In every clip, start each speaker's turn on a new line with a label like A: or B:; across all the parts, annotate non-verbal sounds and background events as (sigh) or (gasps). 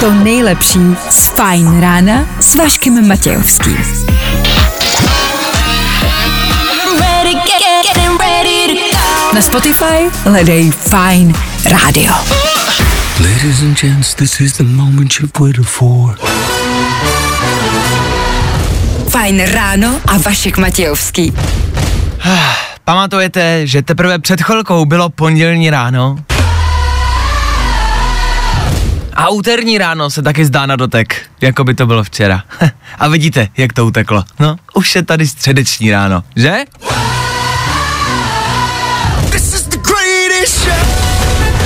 A: to
B: nejlepší z Fajn rána s Vaškem Matějovským. Na Spotify hledej Fajn rádio.
C: Ladies and gents, this is the moment you've waited for.
B: Fajn ráno a Vašek Matějovský.
D: Pamatujete, že teprve před chvilkou bylo pondělní ráno? A úterní ráno se taky zdá na dotek, jako by to bylo včera. (laughs) A vidíte, jak to uteklo. No, už je tady středeční ráno, že?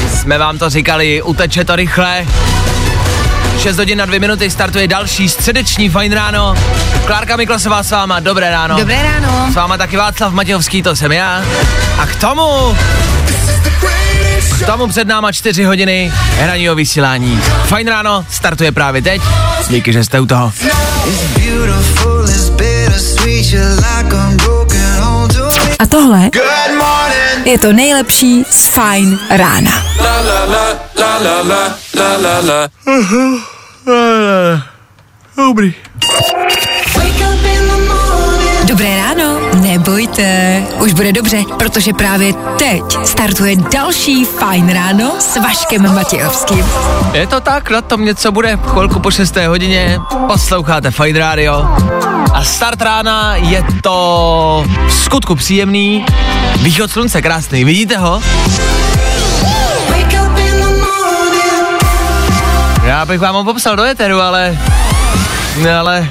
D: Jsme vám to říkali, uteče to rychle. 6 hodin na 2 minuty startuje další středeční fajn ráno. Klárka Miklasová s váma, dobré ráno.
B: Dobré ráno.
D: S váma taky Václav Matějovský, to jsem já. A k tomu, k tomu před náma 4 hodiny hraního vysílání. Fajn ráno, startuje právě teď. Díky, že jste u toho.
B: A tohle je to nejlepší z Fajn rána.
D: Dobrý.
B: Dobré ráno, nebojte, už bude dobře, protože právě teď startuje další Fajn ráno s Vaškem Matějovským.
D: Je to tak, na tom něco bude. Chvilku po 6. hodině posloucháte Fajn Radio. A start rána je to v skutku příjemný. Východ slunce krásný, vidíte ho? Já bych vám ho popsal do éteru, ale... Ale...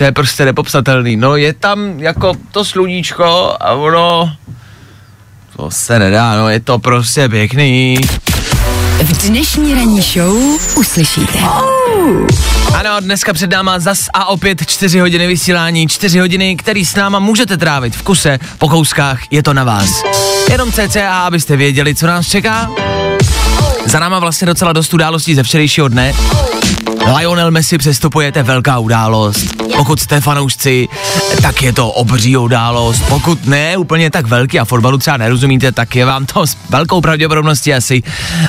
D: To je prostě nepopsatelný. No je tam jako to sluníčko a ono... To se nedá, no je to prostě pěkný.
B: V dnešní ranní show uslyšíte.
D: Ano, dneska před náma zas a opět čtyři hodiny vysílání, čtyři hodiny, který s náma můžete trávit v kuse, po kouskách, je to na vás. Jenom CCA, abyste věděli, co nás čeká. Za náma vlastně docela dost událostí ze včerejšího dne. Lionel Messi přestupuje, to je velká událost. Pokud jste fanoušci, tak je to obří událost. Pokud ne, úplně tak velký a fotbalu třeba nerozumíte, tak je vám to s velkou pravděpodobností asi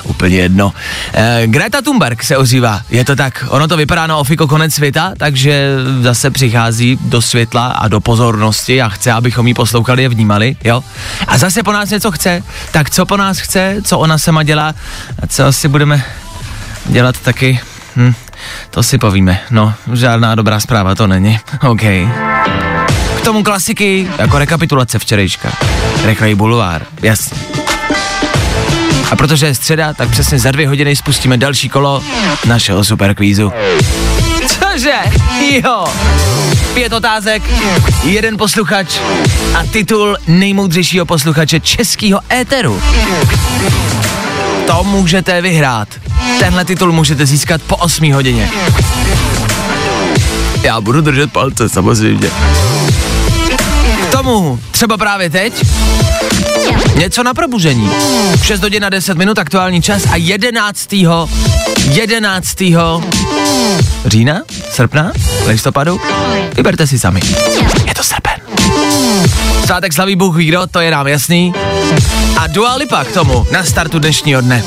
D: úplně jedno. E, Greta Thunberg se ozývá, je to tak, ono to vypadá na ofiko konec světa, takže zase přichází do světla a do pozornosti a chce, abychom ji poslouchali a vnímali, jo. A zase po nás něco chce, tak co po nás chce, co ona sama dělá a co asi budeme dělat taky, hm, to si povíme. No, žádná dobrá zpráva to není. (laughs) OK. K tomu klasiky, jako rekapitulace včerejška. Rychlej bulvár, jasně. A protože je středa, tak přesně za dvě hodiny spustíme další kolo našeho superkvízu. Cože? Jo. Pět otázek, jeden posluchač a titul nejmoudřejšího posluchače českého éteru. To můžete vyhrát. Tenhle titul můžete získat po 8 hodině. Já budu držet palce, samozřejmě. K tomu třeba právě teď něco na probuzení. 6 hodin a 10 minut aktuální čas a 11. 11. října, srpna, listopadu, vyberte si sami. Je to srpen. Svátek slaví Bůh ví kdo, to je nám jasný. A Dua Lipa k tomu na startu dnešního dne.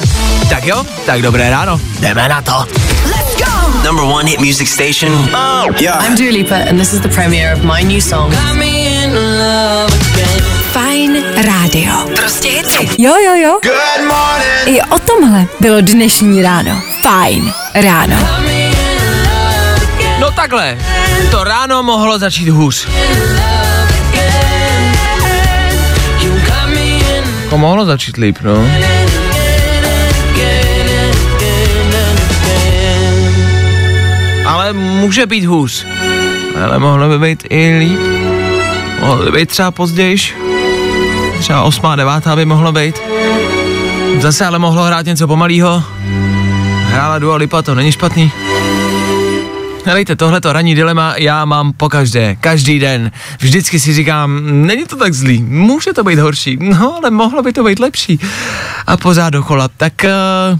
D: Tak jo, tak dobré ráno, jdeme na to.
E: Number one hit music station. Yeah.
F: I'm Dua Lipa, and this is the premiere of my new song.
B: Fajn rádio. Prostě hity. Jo, jo, jo. Good morning. I o tomhle bylo dnešní ráno. Fajn ráno.
D: No takhle, to ráno mohlo začít hůř. To mohlo začít líp, no. Ale může být hůř. Ale mohlo by být i líp. Mohlo by být třeba pozdějiš. Třeba osmá, devátá by mohlo být. Zase ale mohlo hrát něco pomalýho. Hrála Dua Lipa, to není špatný. Helejte, tohleto ranní dilema já mám po každé, každý den. Vždycky si říkám, není to tak zlý, může to být horší, no ale mohlo by to být lepší. A pořád dokola, tak uh,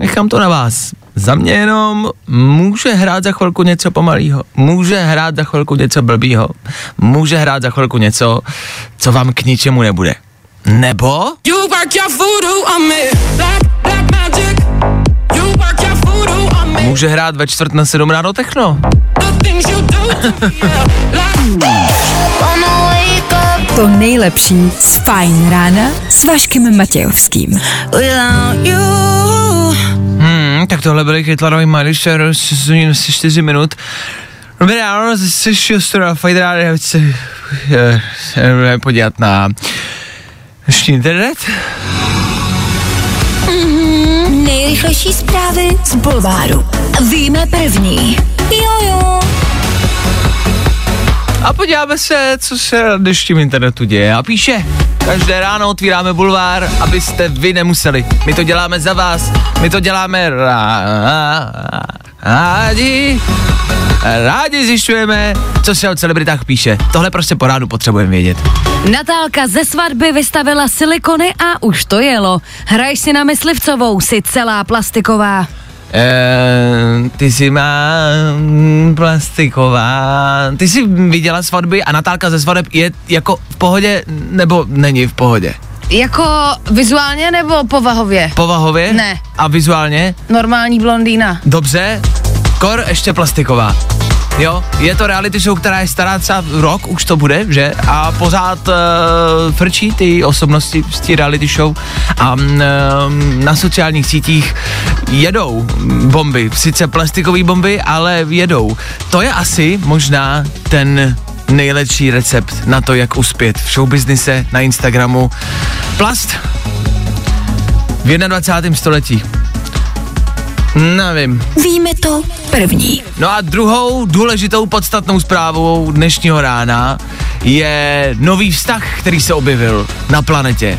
D: nechám to na vás. Za mě jenom může hrát za chvilku něco pomalýho, může hrát za chvilku něco blbýho, může hrát za chvilku něco, co vám k ničemu nebude. Nebo
A: You work your.
D: Může hrát ve čtvrt na sedm ráno techno. (laughs)
A: To
B: nejlepší z Fajn rána s Vaškem Matějovským.
D: Hmm, tak tohle byly Kytlarový Miley Cyrus z 4 minut. Dobré ráno, jsi Šustra, fajn ráno, chci eh, se podívat na dnešní internet.
B: Nejrychlejší zprávy z Bulváru. Víme první. Jojo.
D: A podíváme se, co se na dnešním internetu děje. A píše, každé ráno otvíráme bulvár, abyste vy nemuseli. My to děláme za vás, my to děláme rá- rádi. Rádi zjišťujeme, co se o celebritách píše. Tohle prostě po ránu potřebujeme vědět.
G: Natálka ze svatby vystavila silikony a už to jelo. Hraj si na myslivcovou, si celá plastiková.
D: Eee, ty jsi má mm, plastiková. Ty jsi viděla svatby a Natálka ze svadeb je jako v pohodě nebo není v pohodě?
G: Jako vizuálně nebo povahově?
D: Povahově?
G: Ne.
D: A vizuálně?
G: Normální blondýna.
D: Dobře, kor ještě plastiková. Jo, je to reality show, která je stará třeba rok, už to bude, že? A pořád uh, frčí ty osobnosti z té reality show a uh, na sociálních sítích jedou bomby, sice plastikové bomby, ale jedou. To je asi možná ten nejlepší recept na to, jak uspět v showbiznise, na Instagramu. Plast v 21. století. Nevím.
B: Víme to první.
D: No a druhou důležitou podstatnou zprávou dnešního rána je nový vztah, který se objevil na planetě.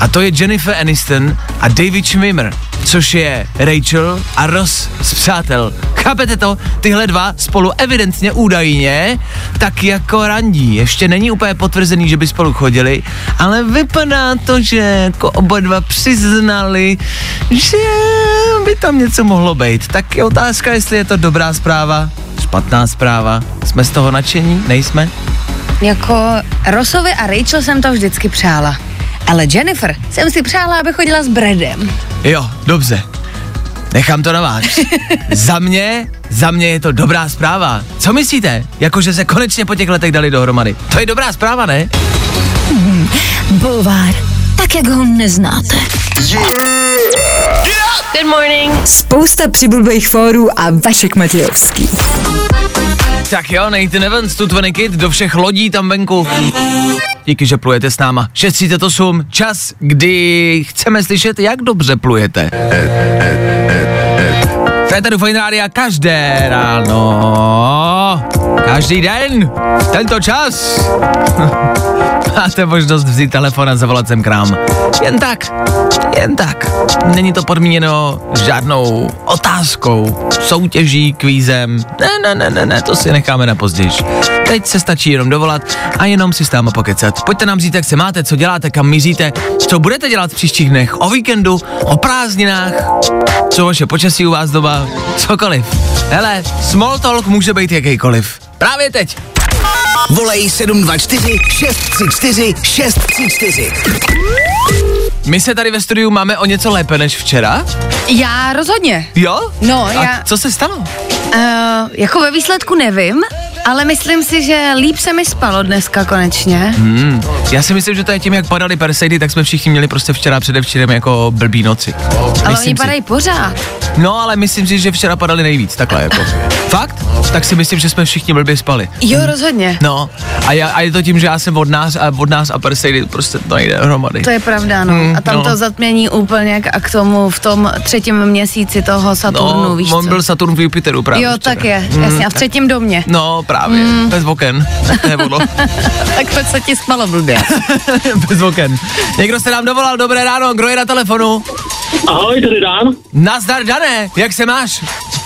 D: A to je Jennifer Aniston a David Schwimmer, což je Rachel a Ross z Přátel. Chápete to? Tyhle dva spolu evidentně údajně tak jako randí. Ještě není úplně potvrzený, že by spolu chodili, ale vypadá to, že jako oba dva přiznali, že by tam něco mohlo být. Tak je otázka, jestli je to dobrá zpráva, špatná zpráva. Jsme z toho nadšení? Nejsme?
G: Jako Rosovi a Rachel jsem to vždycky přála. Ale Jennifer jsem si přála, aby chodila s Bradem.
D: Jo, dobře. Nechám to na vás. (laughs) za mě, za mě je to dobrá zpráva. Co myslíte? Jakože se konečně po těch letech dali dohromady. To je dobrá zpráva, ne?
B: Bulvár. Tak, jak ho neznáte.
F: Good morning.
B: Spousta přibulbých fórů a Vašek Matějovský.
D: Tak jo, Nathan Evans, tu Kid, do všech lodí tam venku. Díky, že plujete s náma. 6.38, čas, kdy chceme slyšet, jak dobře plujete. To je tady Fajn Rádia každé ráno. Každý den. Tento čas. (laughs) Máte možnost vzít telefon a zavolat sem k nám. Jen tak. Jen tak. Není to podmíněno žádnou otázkou, soutěží, kvízem. Ne, ne, ne, ne, ne, to si necháme na později. Teď se stačí jenom dovolat a jenom si s náma pokecat. Pojďte nám říct, jak se máte, co děláte, kam mizíte, co budete dělat v příštích dnech, o víkendu, o prázdninách, co vaše počasí u vás doma, cokoliv. Hele, small talk může být jakýkoliv. Právě teď.
E: Volej 724 634 634.
D: My se tady ve studiu máme o něco lépe než včera.
G: Já rozhodně.
D: Jo?
G: No,
D: A
G: já-
D: co se stalo?
G: Uh, jako ve výsledku nevím, ale myslím si, že líp se mi spalo dneska konečně.
D: Hmm. Já si myslím, že to je tím, jak padaly Perseidy, tak jsme všichni měli prostě včera předevčírem jako blbý noci.
G: Ale
D: Myslím
G: oni
D: si.
G: padají pořád.
D: No, ale myslím si, že včera padaly nejvíc, takhle jako. (laughs) Fakt? Tak si myslím, že jsme všichni blbě spali.
G: Jo, rozhodně.
D: No, a, já, a je to tím, že já jsem od nás a od nás a Perseidy prostě to nejde dohromady.
G: To je pravda, no.
D: Mm,
G: a tam
D: no.
G: to zatmění úplně a k tomu v tom třetím měsíci toho Saturnu,
D: no,
G: víš
D: on
G: co?
D: byl Saturn v Jupiteru právě
G: jo,
D: včera.
G: tak je,
D: Mm,
G: jasně, a v třetím domě.
D: No, právě, bez oken. Tak (laughs) to je ono. (laughs)
G: tak to se ti spalo blbě. (laughs)
D: bez oken. Někdo se nám dovolal, dobré ráno, kdo je na telefonu?
H: Ahoj, tady Dan.
D: Nazdar, Dané, jak se máš?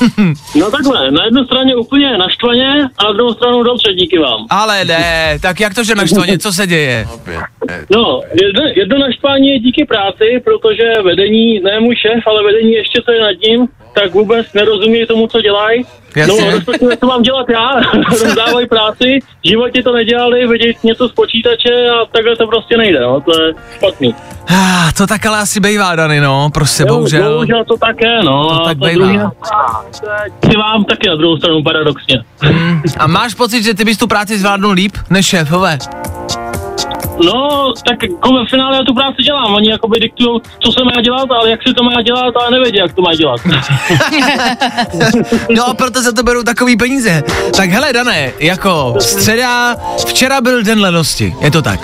D: (laughs)
H: No takhle, na jednu straně úplně naštvaně a na druhou stranu dobře, díky vám.
D: Ale ne, tak jak to, že naštvaně, co se děje?
H: No, jedno, jedno naštvání je díky práci, protože vedení, ne můj šéf, ale vedení ještě co je nad ním,
I: tak vůbec nerozumí tomu, co dělají. No, respektive, co mám dělat já, (laughs) rozdávají práci, v životě to nedělali, vidět něco z počítače a takhle to prostě nejde, no, to je špatný.
D: Ah, to tak ale asi bývá, Dany, no, prostě
I: Jo,
D: bohužel.
I: Bohužel to také, no.
D: To
I: a
D: tak
I: ta
D: bývá.
I: druhá- Si vám taky na druhou stranu paradoxně.
D: A máš pocit, že ty bys tu práci zvládnul líp než šéfové?
I: No, tak jako ve finále já tu práci dělám. Oni jakoby diktují, co se má dělat, ale jak se to má dělat, ale nevědí, jak to má dělat. (laughs)
D: No a proto za to berou takový peníze. Tak hele, Dané, jako středa, včera byl den lenosti, je to tak.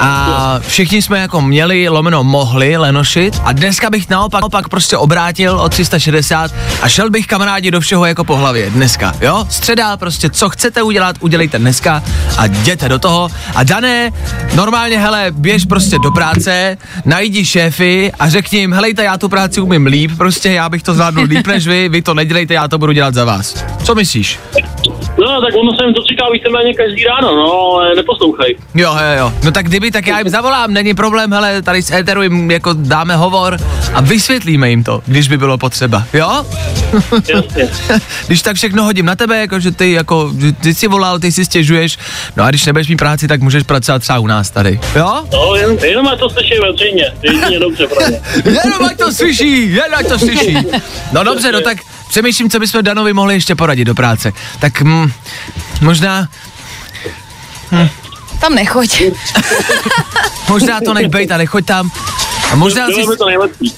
D: A všichni jsme jako měli, lomeno mohli lenošit a dneska bych naopak, naopak prostě obrátil o 360 a šel bych kamarádi do všeho jako po hlavě dneska, jo? Středa, prostě co chcete udělat, udělejte dneska a jděte do toho. A Dané, normálně hele, běž prostě do práce, najdi šéfy a řekni jim, helejte, já tu práci umím líp, prostě já bych to zvládnul líp než vy, vy to nedělejte, já to budu dělat za vás. Co myslíš?
I: No, tak ono se jim to říká víceméně každý ráno, no, ale neposlouchej.
D: Jo, jo, jo. No tak kdyby, tak já jim zavolám, není problém, hele, tady z Eteru jim jako dáme hovor a vysvětlíme jim to, když by bylo potřeba, jo?
I: Jasně. (laughs)
D: když tak všechno hodím na tebe, jako že ty jako, ty si volal, ty si stěžuješ, no a když nebudeš mít práci, tak můžeš pracovat třeba u nás tady, jo?
I: No, jen, jenom já to slyším veřejně. Jedině (laughs) dobře pro mě.
D: Jenom ať to slyší, jen ať to slyší. No dobře, no tak přemýšlím, co bychom Danovi mohli ještě poradit do práce. Tak mm, možná,
G: Tam nechoď. (laughs)
D: možná to nech bejt a nechoď tam. A možná si,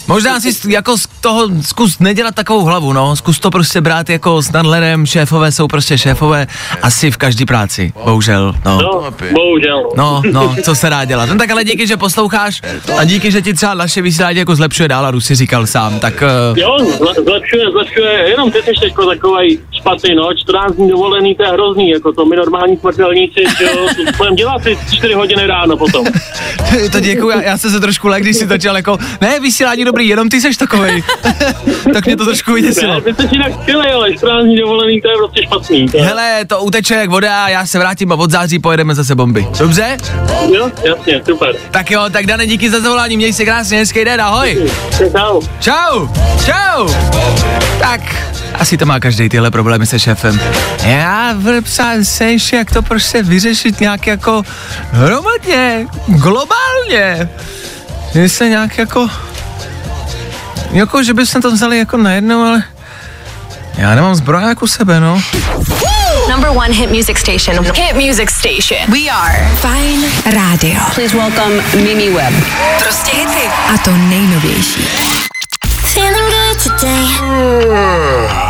D: možná si jako z toho zkus nedělat takovou hlavu, no. Zkus to prostě brát jako s nadhledem, šéfové jsou prostě šéfové, asi v každý práci, bohužel, no.
I: No, bohužel.
D: No, no, co se dá dělat. No tak ale díky, že posloucháš a díky, že ti třeba naše vysílání jako zlepšuje náladu, si říkal sám, tak uh,
I: Jo, zle- zlepšuje, zlepšuje, jenom ty jsi teďko takovej špatný, no, 14 dní dovolený, to je hrozný, jako to my normální smrtelníci, že jo, (laughs) budeme dělat ty 4 hodiny ráno potom. (laughs)
D: to děkuju, já, já jsem se trošku lek, když si točil jako, ne, vysílání dobrý, jenom ty seš takovej. (laughs) tak mě to trošku vyděsilo.
I: Ne, ty jsi jinak skvělej, ale 14 dní dovolený, to je prostě špatný. To
D: Hele, to uteče jak voda, já se vrátím a od září pojedeme zase bomby. Dobře?
I: jo, jasně, super.
D: Tak jo, tak Dane, díky za zavolání, měj se krásně, hezký den, ahoj.
I: Čau.
D: Čau, čau. Tak, asi to má každý tyhle problémy se šéfem. Já psal seš, jak to prostě vyřešit nějak jako hromadně, globálně. Že se nějak jako, jako, že bychom to vzali jako najednou, ale já nemám zbroják u sebe, no.
F: Number one hit music station. Hit music station. We are.
B: Fajn rádio.
F: Please welcome Mimi Webb.
B: Prostě hity. A to nejnovější.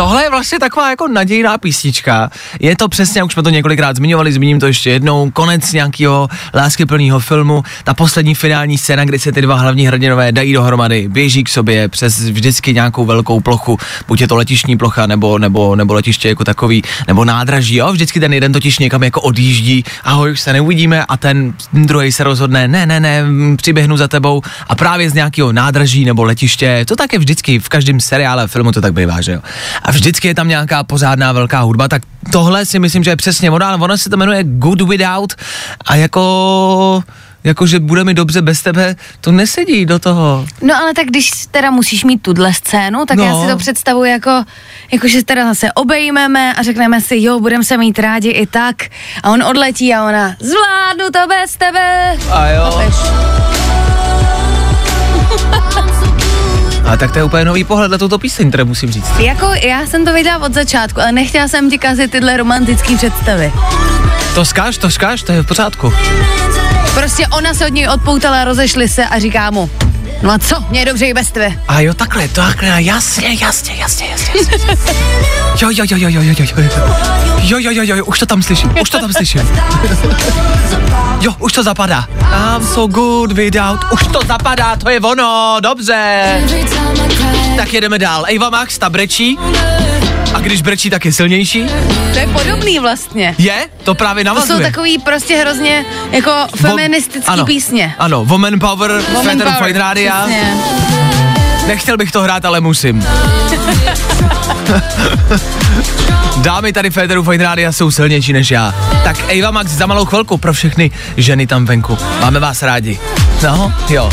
D: Tohle je vlastně taková jako nadějná písnička. Je to přesně, už jsme to několikrát zmiňovali, zmíním to ještě jednou, konec nějakého láskyplného filmu, ta poslední finální scéna, kdy se ty dva hlavní hrdinové dají dohromady, běží k sobě přes vždycky nějakou velkou plochu, buď je to letišní plocha, nebo, nebo, nebo letiště jako takový, nebo nádraží, jo, vždycky ten jeden totiž někam jako odjíždí, ahoj, už se neuvidíme. A ten druhý se rozhodne, ne, ne, ne, přiběhnu za tebou. A právě z nějakého nádraží nebo letiště, to tak je vždycky v každém seriále, filmu to tak bývá, že jo. A vždycky je tam nějaká pořádná velká hudba, tak tohle si myslím, že je přesně ono, ale ono se to jmenuje Good Without a jako jako, že bude mi dobře bez tebe, to nesedí do toho.
G: No ale tak když teda musíš mít tuhle scénu, tak
D: No.
G: já si to představuji jako, jako, že teda zase obejmeme a řekneme si, jo, budeme se mít rádi i tak. A on odletí a ona, zvládnu to bez tebe.
D: A jo. A (laughs) tak to je úplně nový pohled na tuto píseň, které musím říct.
G: Jako já jsem to viděla od začátku, ale nechtěla jsem ti kazit tyhle romantické představy.
D: To skáž, to skáž, to je v pořádku.
G: Prostě ona se od něj odpoutala, rozešli se a říká mu, no a co, mě je dobře i bez tebe.
D: A jo, takhle, takhle, jasně, jasně, jasně, jasně. Jo, jo, jo, jo, jo, jo, jo, jo, jo, jo, jo, jo, jo, už to tam slyším, už to tam slyším. Jo, už to zapadá. I'm so good without, už to zapadá, to je ono, dobře. Tak jedeme dál. Eva Max, ta brečí. A když brečí, tak je silnější.
G: To je podobný vlastně.
D: Je? To právě
G: To
D: navazuje.
G: jsou takový prostě hrozně jako feministický
D: ano,
G: písně.
D: Ano, Woman Power,
G: Woman
D: Féteru
G: power,
D: Fight
G: přesně.
D: Nechtěl bych to hrát, ale musím. (laughs) Dámy tady Féteru Fine Rádia jsou silnější než já. Tak Eva Max za malou chvilku pro všechny ženy tam venku. Máme vás rádi. No, jo.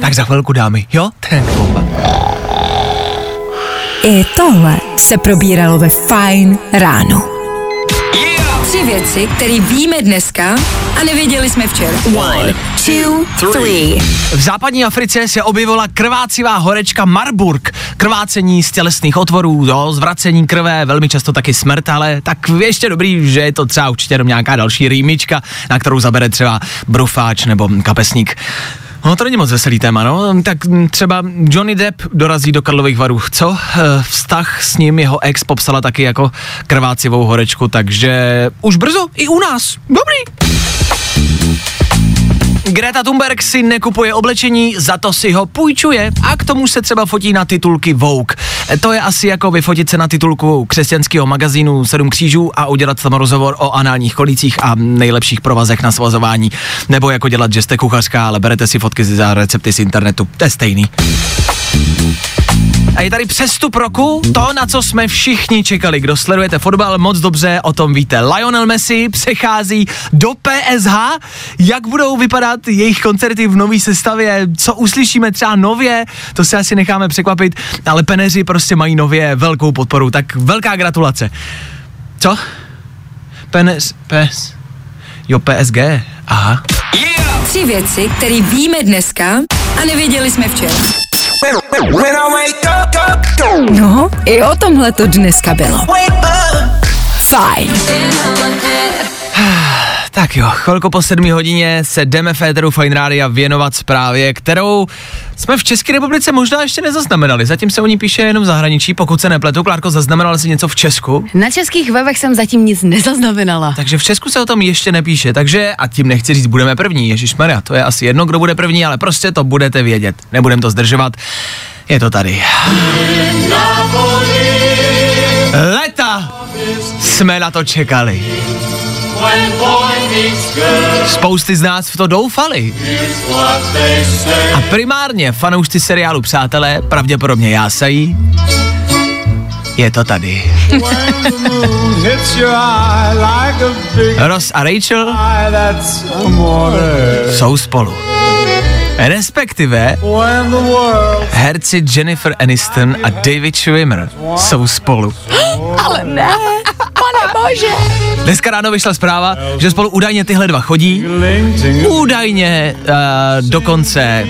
D: Tak za chvilku dámy, jo? Tak bomba.
B: I tohle se probíralo ve Fine ráno. Tři věci, které víme dneska a nevěděli jsme včera. One, two, three.
D: V západní Africe se objevila krvácivá horečka Marburg. Krvácení z tělesných otvorů, jo, zvracení krve, velmi často taky smrt, ale tak ještě dobrý, že je to třeba určitě jenom nějaká další rýmička, na kterou zabere třeba brufáč nebo kapesník. No to není moc veselý téma, no. Tak třeba Johnny Depp dorazí do Karlových varů. Co? Eh, Vztah s ním jeho ex popsala taky jako krvácivou horečku, takže už brzo i u nás. Dobrý. Greta Thunberg si nekupuje oblečení, za to si ho půjčuje a k tomu se třeba fotí na titulky Vogue. E, To je asi jako vyfotit se na titulku křesťanského magazínu Sedm křížů a udělat tam rozhovor o análních kolících a nejlepších provazech na svazování. Nebo jako dělat, že jste kuchařka, ale berete si fotky za recepty z internetu. To je stejný. A je tady přestup roku, to, na co jsme všichni čekali. Kdo sledujete fotbal, moc dobře o tom víte. Lionel Messi přechází do PSH. Jak budou vypadat jejich koncerty v nové sestavě? Co uslyšíme třeba nově? To se asi necháme překvapit, ale peneři prostě mají nově velkou podporu. Tak velká gratulace. Co? Penes, pes, jo PSG, aha.
B: Tři věci, které víme dneska a nevěděli jsme včera. No, i o tomhle to dneska bylo. Fajn.
D: Tak jo, chvilku po sedmi hodině se jdeme Féteru Fine Rádia věnovat zprávě, kterou jsme v České republice možná ještě nezaznamenali. Zatím se o ní píše jenom v zahraničí, pokud se nepletu. Klárko, zaznamenala si něco v Česku?
G: Na českých webech jsem zatím nic nezaznamenala.
D: Takže v Česku se o tom ještě nepíše, takže a tím nechci říct, budeme první, Ježíš Maria, to je asi jedno, kdo bude první, ale prostě to budete vědět. Nebudem to zdržovat. Je to tady. Leta jsme na to čekali. Spousty z nás v to doufali. A primárně fanoušci seriálu Přátelé pravděpodobně jásají. Je to tady. Ross a Rachel jsou spolu. Respektive herci Jennifer Aniston a David Schwimmer jsou spolu. (gasps)
G: Ale ne, bože.
D: Dneska ráno vyšla zpráva, že spolu údajně tyhle dva chodí. Údajně uh, dokonce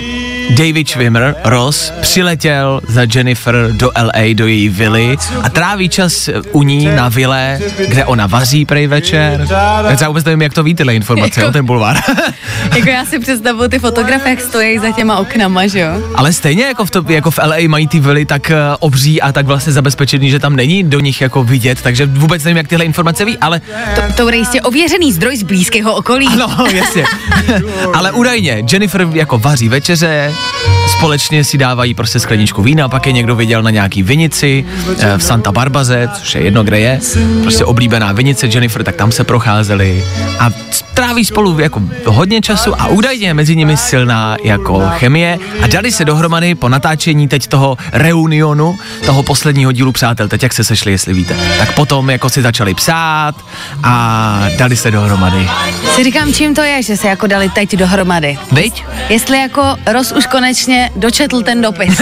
D: David Schwimmer, Ross, přiletěl za Jennifer do LA, do její vily a tráví čas u ní na vile, kde ona vaří prej večer. Já třeba vůbec nevím, jak to ví tyhle informace
G: Jako-
D: o ten bulvár. (laughs)
G: Jako já si představuju ty fotografie, jak stojí za těma oknama, že jo?
D: Ale stejně jako v, to, jako v LA mají ty vily tak uh, obří a tak vlastně zabezpečený, že tam není do nich jako vidět, takže vůbec nevím, jak tyhle informace ví, ale
G: To, to bude jistě ověřený zdroj z blízkého okolí.
D: No, jasně. (laughs) Ale údajně, Jennifer jako vaří večeře, bye. Společně si dávají prostě skleničku vína, pak je někdo viděl na nějaký vinici eh, v Santa Barbaze, což je jedno, kde je, prostě oblíbená vinice Jennifer, tak tam se procházeli a tráví spolu jako hodně času a údajně mezi nimi silná jako chemie a dali se dohromady po natáčení teď toho reunionu, toho posledního dílu Přátel, teď jak se sešli, jestli víte. Tak potom jako si začali psát a dali se dohromady.
G: Si říkám, čím to je, že se jako dali teď dohromady.
D: Viď?
G: Jestli jako Ross už konečně dočetl ten dopis.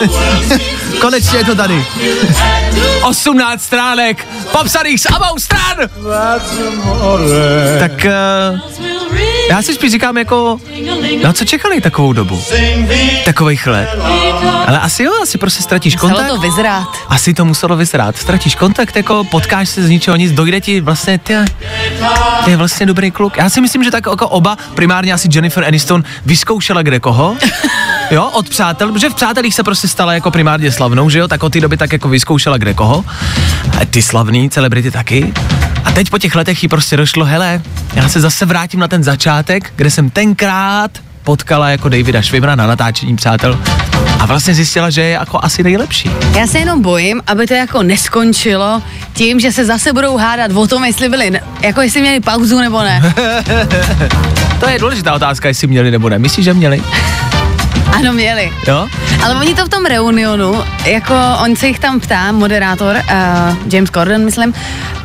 G: (laughs)
D: Konečně je to tady. 18 stránek, popsaných z obou stran. Tak uh, já si spíš říkám jako, na co čekali takovou dobu? Takových let. Ale asi jo, asi prostě ztratíš
G: Muselo
D: kontakt.
G: to vyzrát.
D: Asi to muselo vyzrát. Ztratíš kontakt, jako potkáš se z ničeho nic, dojde ti vlastně, ty, ty je vlastně dobrý kluk. Já si myslím, že tak jako oba, primárně asi Jennifer Aniston, vyzkoušela kde koho. Jo, od přátel, protože v přátelích se prostě stala jako primárně slavnou, že jo, tak od té doby tak jako vyzkoušela kde koho. A ty slavný celebrity taky. A teď po těch letech jí prostě došlo, hele, já se zase vrátím na ten začátek, kde jsem tenkrát potkala jako Davida Švimra na natáčení přátel a vlastně zjistila, že je jako asi nejlepší.
G: Já se jenom bojím, aby to jako neskončilo tím, že se zase budou hádat o tom, jestli byli, jako jestli měli pauzu nebo ne. (laughs)
D: To je důležitá otázka, jestli měli nebo ne. Myslíš, že měli?
G: Ano, měli.
D: Jo?
G: Ale oni to v tom reunionu, jako on se jich tam ptá, moderátor, uh, James Corden, myslím,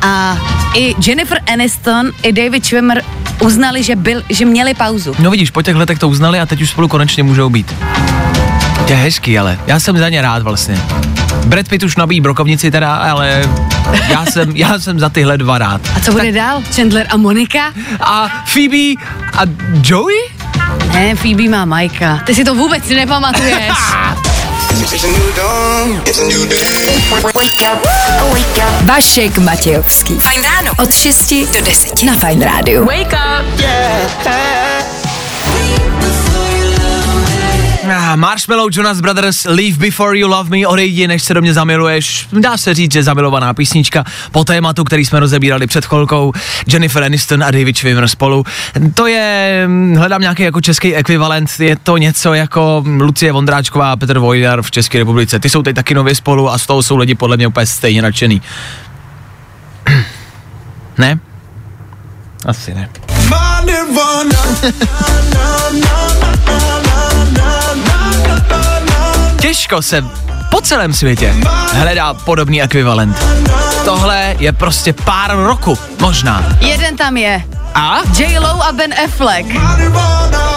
G: a i Jennifer Aniston, i David Schwimmer uznali, že, byl, že měli pauzu.
D: No vidíš, po těch letech to uznali a teď už spolu konečně můžou být. To je hezký, ale já jsem za ně rád vlastně. Brad Pitt už nabíjí brokovnici teda, ale já jsem, já jsem za tyhle dva rád.
G: A co bude dál? Chandler a Monika?
D: A Phoebe a Joey?
G: Ne, Phoebe má Majka. Ty si to vůbec nepamatuješ. (laughs)
B: Vašek Matějovský. Fajn ráno. Od 6 do 10 na Fajn rádiu.
F: Wake up.
D: Marshmallow Jonas Brothers Leave Before You Love Me odejdi, než se do mě zamiluješ. Dá se říct, že zamilovaná písnička po tématu, který jsme rozebírali před chvilkou. Jennifer Aniston a David Schwimmer spolu. To je, hm, hledám nějaký jako český ekvivalent, je to něco jako Lucie Vondráčková a Petr Vojdar v České republice. Ty jsou teď taky nově spolu a z toho jsou lidi podle mě úplně stejně nadšený. (clears throat) ne? Asi ne. Těžko se po celém světě hledá podobný ekvivalent. Tohle je prostě pár roku, možná.
G: Jeden tam je.
D: A?
G: J-Lo a Ben Affleck.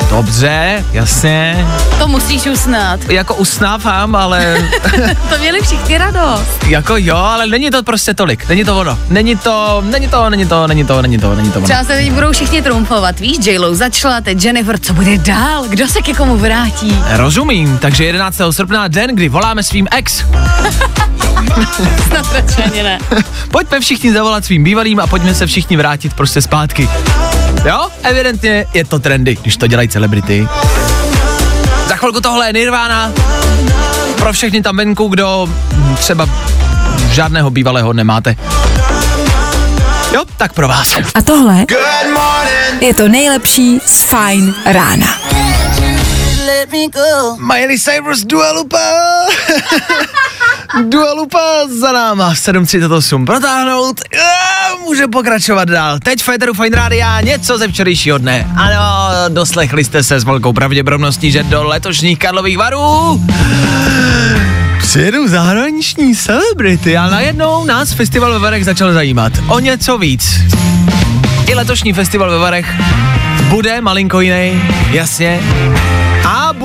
D: Dobře, jasně.
G: To musíš usnat.
D: Jako usnávám, ale (laughs)
G: To měli všichni radost.
D: jako jo, ale není to prostě tolik. Není to ono. Není to, není to, není to, není to, není to, není to ono.
G: Třeba se teď budou všichni trumfovat. Víš, J-Lo začala, teď Jennifer, co bude dál? Kdo se ke komu vrátí?
D: Rozumím, takže 11. srpna den, kdy voláme svým ex. (laughs) (laughs)
G: Snad radši ani ne. (laughs)
D: Pojďme všichni zavolat svým bývalým a pojďme se všichni vrátit prostě zpátky. Jo, evidentně je to trendy, když to dělají celebrity. Za chvilku tohle je Nirvana. Pro všechny tam venku, kdo třeba žádného bývalého nemáte. Jo, tak pro vás.
B: A tohle je to nejlepší z Fajn rána.
D: Miley Cyrus Dua Lipa. (laughs) Dua Lipa za náma 7.38 protáhnout. A může pokračovat dál. Teď v Féteru Fine Rádia něco ze včerejšího dne. Ano, doslechli jste se s velkou pravděpodobností, že do letošních Karlových varů přijedou zahraniční celebrity a najednou nás festival ve Varech začal zajímat. O něco víc. I letošní festival ve Varech bude malinko jiný, jasně.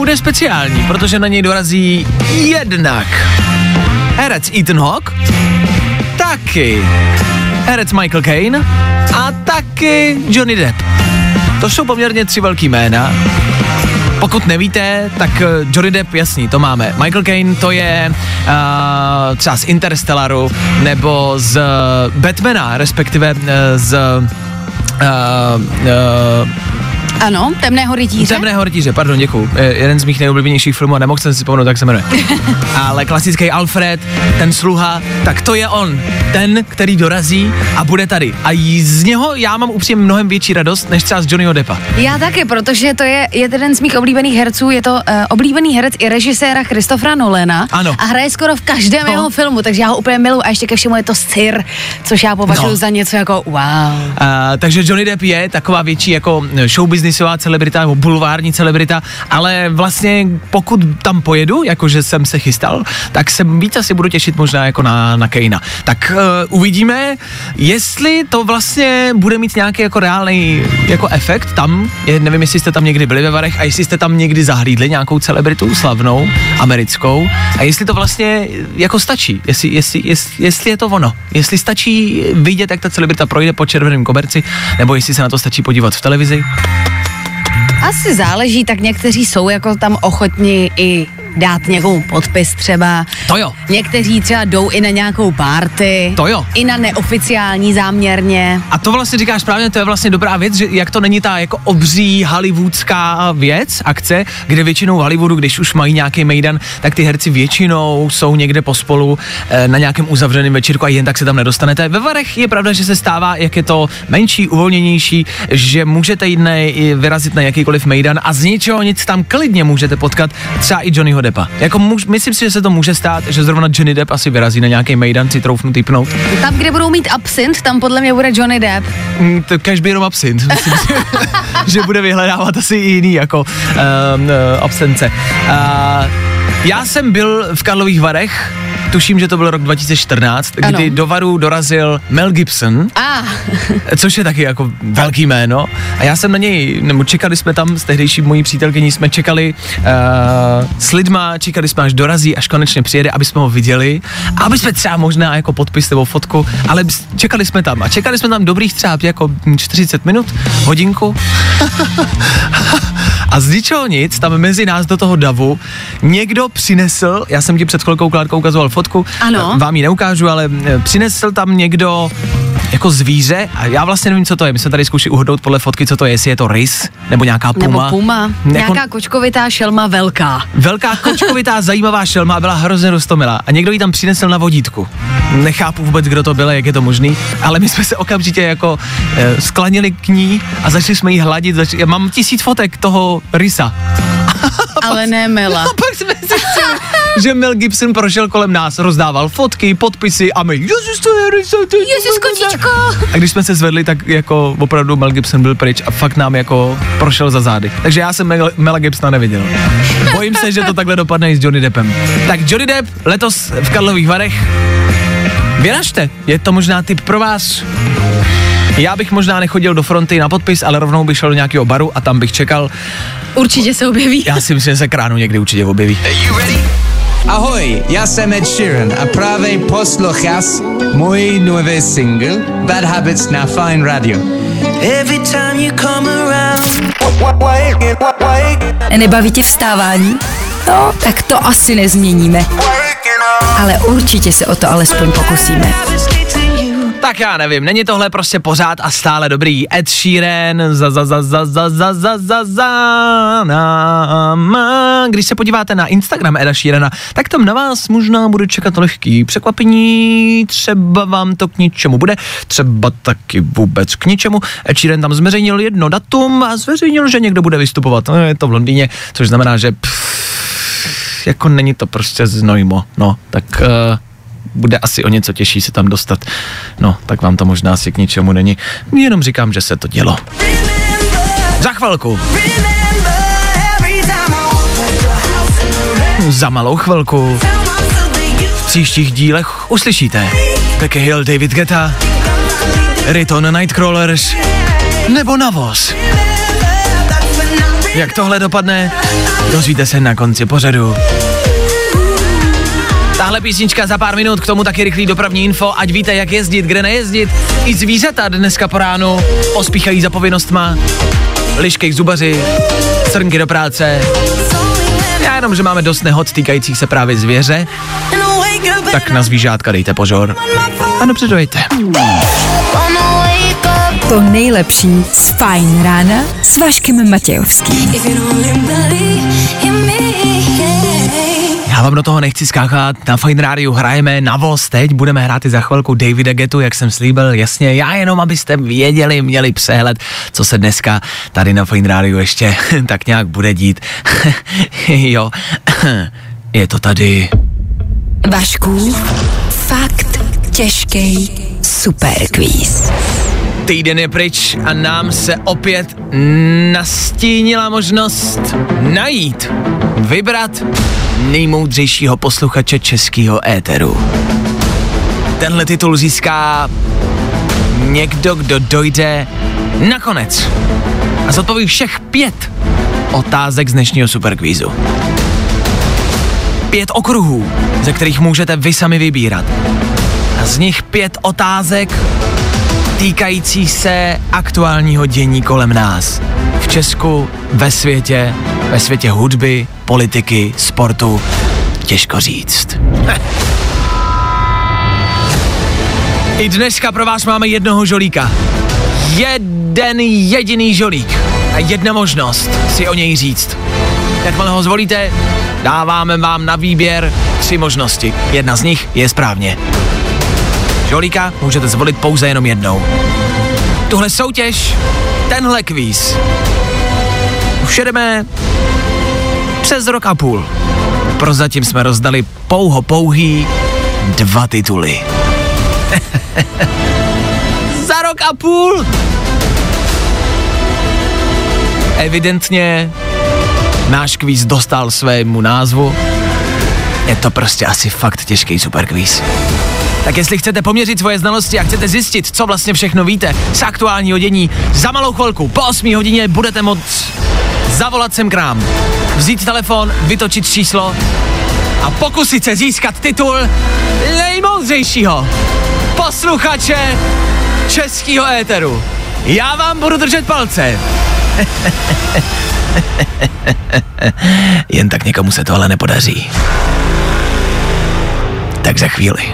D: Bude speciální, protože na něj dorazí jednak herec Ethan Hawke, taky herec Michael Caine a taky Johnny Depp. To jsou poměrně tři velký jména. Pokud nevíte, tak eh, Johnny Depp, jasný, to máme. Michael Caine, to je uh, třeba z Interstellaru, nebo z uh, Batmana, respektive uh, z uh, uh,
G: Ano, temného rytíře.
D: Temného rytíře, pardon, děkuju. Je jeden z mých nejoblíbenějších filmů a nemohl jsem si vzpomenout, jak se jmenuje. Ale klasický Alfred, ten sluha, tak to je on. Ten, který dorazí a bude tady. A z něho já mám upřímně mnohem větší radost, než třeba z Johnnyho Deppa.
G: Já taky, protože to je jeden z mých oblíbených herců, je to uh, oblíbený herec i režiséra Christophera Nolena
D: Ano.
G: a hraje skoro v každém
D: No.
G: jeho filmu, takže já ho úplně miluji a ještě ke všemu je to Sir, což já považuji
D: No.
G: za něco jako wow.
D: Uh, takže Johnny Depp je taková větší jako showbiznisová celebrita nebo bulvární celebrita, ale vlastně pokud tam pojedu, jakože jsem se chystal, tak se víc asi budu těšit možná jako na, na Kejna. Tak uh, uvidíme, jestli to vlastně bude mít nějaký jako reálný jako efekt tam. Je, nevím, jestli jste tam někdy byli ve Varech a jestli jste tam někdy zahlídli nějakou celebritu slavnou, americkou a jestli to vlastně jako stačí, jestli, jestli, jestli, jestli je to ono, jestli stačí vidět, jak ta celebrita projde po červeném koberci, nebo jestli se na to stačí podívat v televizi.
G: Asi záleží, tak někteří jsou jako tam ochotni i dát někomu podpis třeba.
D: To jo.
G: Někteří třeba jdou i na nějakou párty.
D: To jo.
G: I na neoficiální záměrně.
D: A to vlastně říkáš správně, to je vlastně dobrá věc, že jak to není ta jako obří hollywoodská věc, akce, kde většinou v Hollywoodu, když už mají nějaký mejdan, tak ty herci většinou jsou někde pospolu eh, na nějakém uzavřeném večírku a jen tak se tam nedostanete. Ve Varech je pravda, že se stává, jak je to menší, uvolněnější, že můžete jít vyrazit na jakýkoliv mejdan a z ničeho nic tam klidně můžete potkat třeba i Johnnyho Johnnyho Deppa. Jako muž, myslím si, že se to může stát, že zrovna Johnny Depp asi vyrazí na nějaký mejdan si troufnu typnout.
G: Tam, kde budou mít absint, tam podle mě bude Johnny Depp.
D: Mm, to každý jenom absint. (laughs) Myslím si, že bude vyhledávat asi i jiný jako um, uh, absence. Uh, já jsem byl v Karlových Varech, tuším, že to byl rok 2014,
G: Ano.
D: kdy do Varu dorazil Mel Gibson,
G: A, (laughs)
D: což je taky jako velký jméno. A já jsem na něj, nebo čekali jsme tam s tehdejší mojí přítelkyní, jsme čekali uh, s lidma, čekali jsme, až dorazí, až konečně přijede, aby jsme ho viděli, a aby jsme třeba možná jako podpis nebo fotku, ale čekali jsme tam a čekali jsme tam dobrých třeba jako 40 minut, hodinku. (laughs) A z ničeho nic, tam mezi nás do toho davu, někdo přinesl, já jsem ti před chvilkou Klárkou ukazoval fotku,
G: Ano.
D: eh, vám ji neukážu, ale eh, přinesl tam někdo jako zvíře a já vlastně nevím, co to je. My jsme tady zkoušeli uhodnout podle fotky, co to je, jestli je to rys nebo nějaká puma.
G: nebo puma.
D: Jako
G: Nějaká kočkovitá šelma velká.
D: Velká kočkovitá (laughs) zajímavá šelma byla hrozně rostomilá. A někdo ji tam přinesl na vodítku. Nechápu vůbec, kdo to byl, jak je to možný, ale my jsme se okamžitě jako eh, sklanili k ní a začali jsme jí hladit. Zač- já mám tisíc fotek toho rysa. (laughs)
G: Ale ne Mela.
D: A pak jsme zjistili, že Mel Gibson prošel kolem nás, rozdával fotky, podpisy a my, ježiš, to je rysa, to je
G: Ježiš, kočičko.
D: A když jsme se zvedli, tak jako opravdu Mel Gibson byl pryč a fakt nám jako prošel za zády. Takže já jsem Mel, Mela Gibsona neviděl. Bojím se, že to takhle dopadne i s Johnny Deppem. Tak Johnny Depp letos v Karlových Varech. Vyražte, je to možná tip pro vás. Já bych možná nechodil do fronty na podpis, ale rovnou bych šel do nějakého baru a tam bych čekal.
G: Určitě se objeví.
D: Já si myslím, že se kránu někdy určitě objeví.
J: Ahoj, já jsem Ed Sheeran a právě poslouchás můj nový single Bad Habits na Fine Radio.
E: Every time you come around.
B: Nebaví tě vstávání? No, tak to asi nezměníme. Ale určitě se o to alespoň pokusíme.
D: Tak já nevím, není tohle prostě pořád a stále dobrý. Ed Sheeran, za za za za za za za za za nám. Když se podíváte na Instagram Eda Sheerana, tak tam na vás možná bude čekat lehký překvapení, třeba vám to k ničemu bude, třeba taky vůbec k ničemu. Ed Sheeran tam zveřejnil jedno datum a zveřejnil, že někdo bude vystupovat. No, je to v Londýně, což znamená, že pff, jako není to prostě znojmo, no, tak uh, bude asi o něco těžší se tam dostat. No, tak vám to možná asi k ničemu není. Jenom říkám, že se to dělo. Za chvilku. Za malou chvilku. V příštích dílech uslyšíte Becky Hill, David Guetta, Riton Nightcrawlers nebo Navos. Jak tohle dopadne, dozvíte se na konci pořadu. Tahle písnička za pár minut, k tomu taky rychlý dopravní info, ať víte, jak jezdit, kde nejezdit. I zvířata dneska po ránu pospíchají za povinnostma. Liškej k zubaři, srnky do práce. Já jenom, že máme dost nehod týkajících se právě zvěře, tak na zvířátka dejte pozor. A dobře dojete.
B: To nejlepší z Fajn rána s Vaškem Matějovským.
D: Vám do toho nechci skákat, na Fine Radio hrajeme na voz teď, budeme hrát i za chvilku Davida Getu, jak jsem slíbil, jasně, já jenom, abyste věděli, měli přehled, co se dneska tady na Fine Radio ještě (laughs) tak nějak bude dít. (laughs) jo, (clears throat) je to tady.
B: Vašku, fakt těžký superquiz.
D: Týden je pryč a nám se opět nastínila možnost najít, vybrat nejmoudřejšího posluchače českého éteru. Tenhle titul získá někdo, kdo dojde nakonec a zodpoví všech pět otázek z dnešního superkvízu. Pět okruhů, ze kterých můžete vy sami vybírat. A z nich pět otázek týkající se aktuálního dění kolem nás. V Česku, ve světě, ve světě hudby, politiky, sportu. Těžko říct. (laughs) I dneska pro vás máme jednoho žolíka. Jeden jediný žolík. A jedna možnost si o něj říct. Jakmile ho zvolíte, dáváme vám na výběr tři možnosti. Jedna z nich je správně. Žolíka můžete zvolit pouze jenom jednou. Tuhle soutěž, tenhle kvíz, už jedeme přes rok a půl. Prozatím jsme rozdali pouho pouhý dva tituly. (laughs) Za rok a půl! Evidentně náš kvíz dostal svému názvu. Je to prostě asi fakt těžký superkvíz. Tak jestli chcete poměřit svoje znalosti a chcete zjistit, co vlastně všechno víte z aktuálního dění, za malou chvilku po 8 hodině budete moct zavolat sem k nám, vzít telefon, vytočit číslo a pokusit se získat titul nejmoudřejšího posluchače českého éteru. Já vám budu držet palce. (laughs) Jen tak někomu se to ale nepodaří. Tak za chvíli.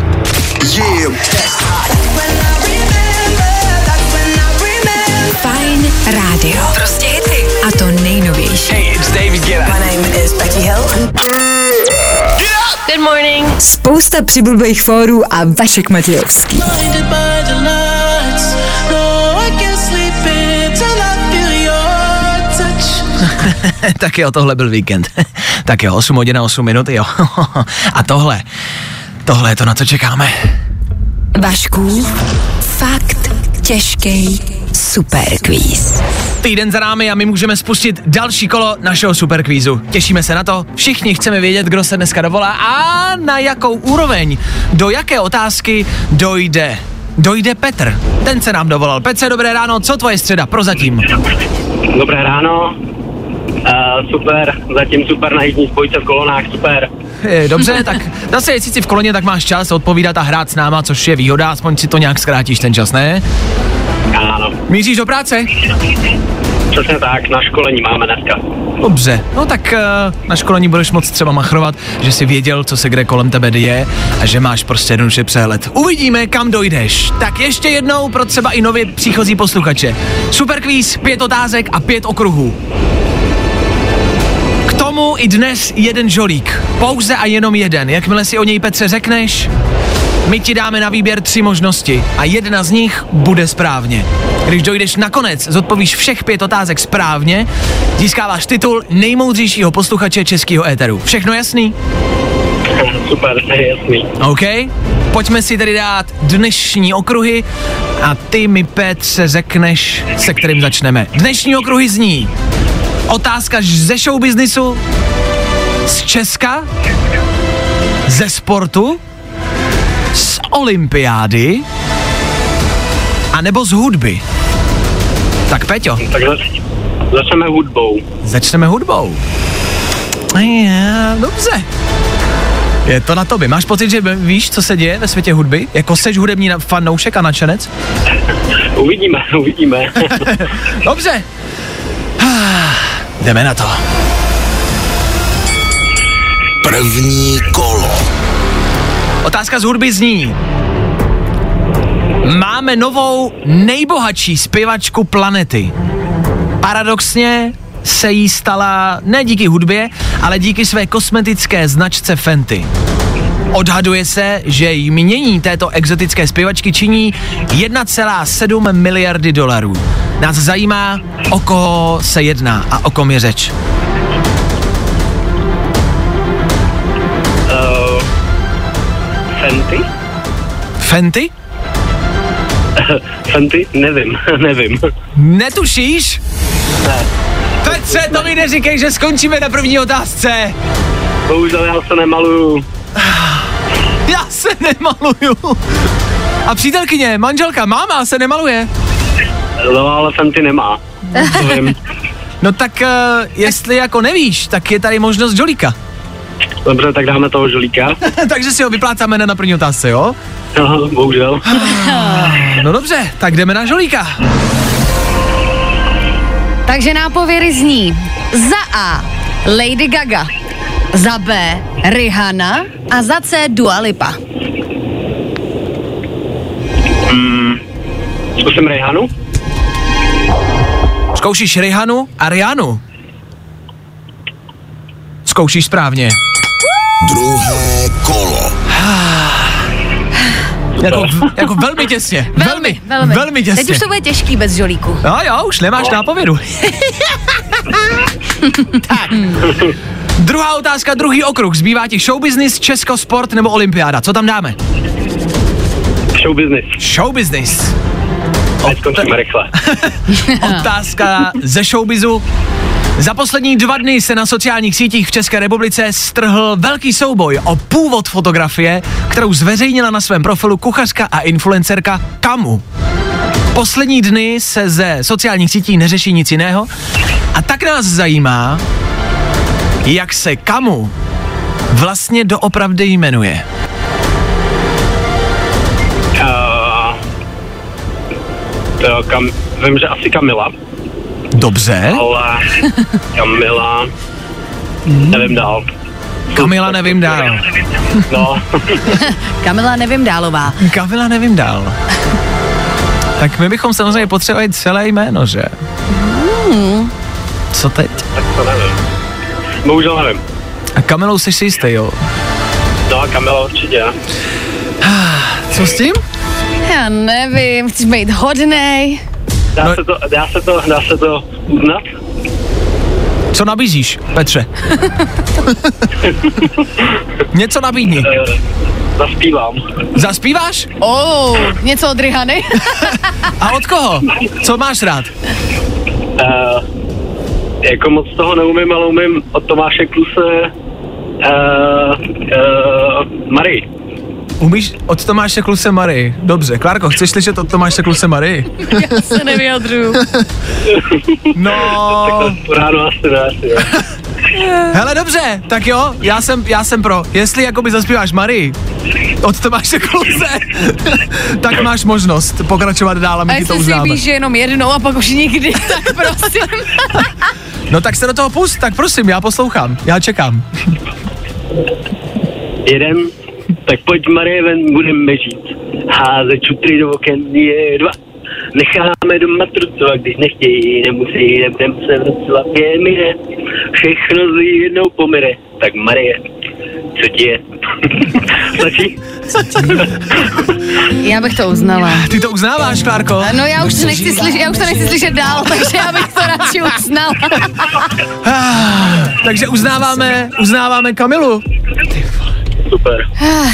B: Fajn rádio. Prostě hity. A to nejnovější.
E: Hey, it's David Guetta.
F: My name is Becky Hill. Good morning.
B: Spousta přibulbých fórů a Vašek Matějovský. (laughs)
D: tak jo, tohle byl víkend. (laughs) tak jo, 8 hodin a 8 minut, jo. (laughs) a tohle, tohle je to, na co čekáme.
B: Vašku, fakt těžký superkvíz.
D: Týden za námi a my můžeme spustit další kolo našeho superkvízu. Těšíme se na to. Všichni chceme vědět, kdo se dneska dovolá a na jakou úroveň, do jaké otázky dojde. Dojde Petr. Ten se nám dovolal. Petře, dobré ráno, co tvoje středa prozatím?
H: Dobré ráno. Uh, super, zatím super na jízdní spojce v kolonách, super.
D: Je, dobře, (laughs) tak zase jestli jsi v koloně, tak máš čas odpovídat a hrát s náma, což je výhoda, aspoň si to nějak zkrátíš ten čas, ne?
H: Ano,
D: Míříš do práce?
H: přesně tak, na školení máme dneska.
D: Dobře, no tak uh, na školení budeš moc třeba machrovat, že jsi věděl, co se kde kolem tebe děje a že máš prostě jednoduše přehled. Uvidíme, kam dojdeš. Tak ještě jednou pro třeba i nově příchozí posluchače. Super kvíz, pět otázek a pět okruhů. K tomu i dnes jeden žolík. Pouze a jenom jeden. Jakmile si o něj Petře řekneš, my ti dáme na výběr tři možnosti a jedna z nich bude správně. Když dojdeš nakonec, zodpovíš všech pět otázek správně, získáváš titul nejmoudřejšího posluchače českého éteru. Všechno jasný?
H: Super, jasný.
D: OK? Pojďme si tedy dát dnešní okruhy a ty mi, Petře, řekneš, se kterým začneme. Dnešní okruhy zní otázka ze showbiznisu, z Česka, ze sportu, z olympiády, a nebo z hudby. Tak Peťo,
H: Tak zač- začneme hudbou.
D: začneme hudbou. Je, dobře. Je to na tobě. Máš pocit, že víš, co se děje ve světě hudby? Jako seš hudební fanoušek a nadšenec? (laughs)
H: Uvidíme, uvidíme. (laughs)
D: Dobře. Jdeme na to.
E: První kolo.
D: Otázka z hudby zní. Máme novou nejbohatší zpěvačku planety. Paradoxně se jí stala ne díky hudbě, ale díky své kosmetické značce Fenty. Odhaduje se, že jmění této exotické zpěvačky činí 1,7 miliardy dolarů. Nás zajímá, o koho se jedná a o kom je řeč.
H: Fenty? (laughs)
D: Fenty?
H: Nevím, (laughs) nevím.
D: Netušíš?
H: Ne.
D: Petře, to mi neříkej, že skončíme na první otázce.
H: Bohužel já se nemaluju. (sighs)
D: Já se nemaluju. A přítelkyně, manželka, máma se nemaluje.
H: No ale Fenty nemá. (laughs) Vím.
D: No tak uh, jestli jako nevíš, tak je tady možnost Jolíka.
H: Dobře, tak dáme toho žolíka. (laughs)
D: Takže si ho vyplácáme na první otázce, jo?
H: No, bohužel.
D: No dobře, tak jdeme na Jolíka.
G: Takže nápověry zní za A Lady Gaga, za B Rihanna a za C Dua Lipa.
H: Zkusím Rejhanu.
D: Zkoušíš Rihanu a Rianu. Zkoušíš správně.
E: Druhé kolo.
D: Jako, jako velmi těsně. Velmi, velmi, velmi těsně.
G: Teď už to bude těžký bez žolíku.
D: No jo, už nemáš nápovědu. (laughs) tak. Druhá otázka, druhý okruh. Zbývá ti show business, Česko, sport nebo olympiáda. Co tam dáme?
H: Show business.
D: Show business.
H: Skončíme rychle. (laughs) (laughs)
D: Otázka ze showbizu. Za poslední dva dny se na sociálních sítích v České republice strhl velký souboj o původ fotografie, kterou zveřejnila na svém profilu kuchařka a influencerka Kamu. Poslední dny se ze sociálních sítí neřeší nic jiného a tak nás zajímá, jak se Kamu vlastně doopravdy jmenuje.
H: Uh, to kam, vím, že asi Kamila,
D: Dobře,
H: ale Kamila, nevím dál.
D: Kamila nevím dál.
H: No, (laughs)
G: Kamila nevím dálová.
D: Kamila nevím dál. Tak my bychom samozřejmě potřebovali celé jméno, že? Co teď?
H: tak to nevím. Bohužel nevím.
D: A Kamilou jsi si jistý, jo?
H: No a Kamila určitě.
D: Co s tím?
G: Já nevím, chceš být hodnej.
H: Dá,
D: No-
H: se to, dá, se to, dá se to uznat?
D: Co nabízíš, Petře? (laughs) Něco nabídni.
H: Eh, Zaspívám.
D: Zaspíváš?
G: Oh, něco od Rihany? (laughs)
D: A od koho? Co máš rád?
H: Uh, jako moc toho neumím, ale umím od Tomáše Kluse uh, uh, Marie.
D: Umíš od Tomáše Kluse Marii. Dobře, Klárko, chceš slyšet od Tomáše Kluse Marii? (laughs)
G: Já se nevyjadřuju. (laughs)
D: No,
H: Ráno asi ne, asi (laughs)
D: hele dobře, tak jo, já jsem, já jsem pro. Jestli jakoby zaspíváš Marii od Tomáše Kluse, tak máš možnost pokračovat dál a
G: A
D: my ti to
G: jestli si
D: uznáme.
G: víš, že jenom jednou a pak už nikdy, tak prosím.
D: No tak se do toho pust, tak prosím, já poslouchám, já čekám.
H: Jeden, tak pojď Marie ven, budeme žít. Házet čutry do oken je dva. Necháme doma trucovat, když nechtějí, nemusí, nebudem se vracovat, je mi ne. Všechno z jednou pomire. Tak Marie, co ti je? (laughs) Stačí?
G: Já bych to uznala.
D: Ty to uznáváš, Klárko?
G: No já už to nechci slyšet, já už to nechci slyšet dál, (laughs) takže já bych to radši uznala.
D: Ah, takže uznáváme, uznáváme Kamilu.
H: Super. (sighs)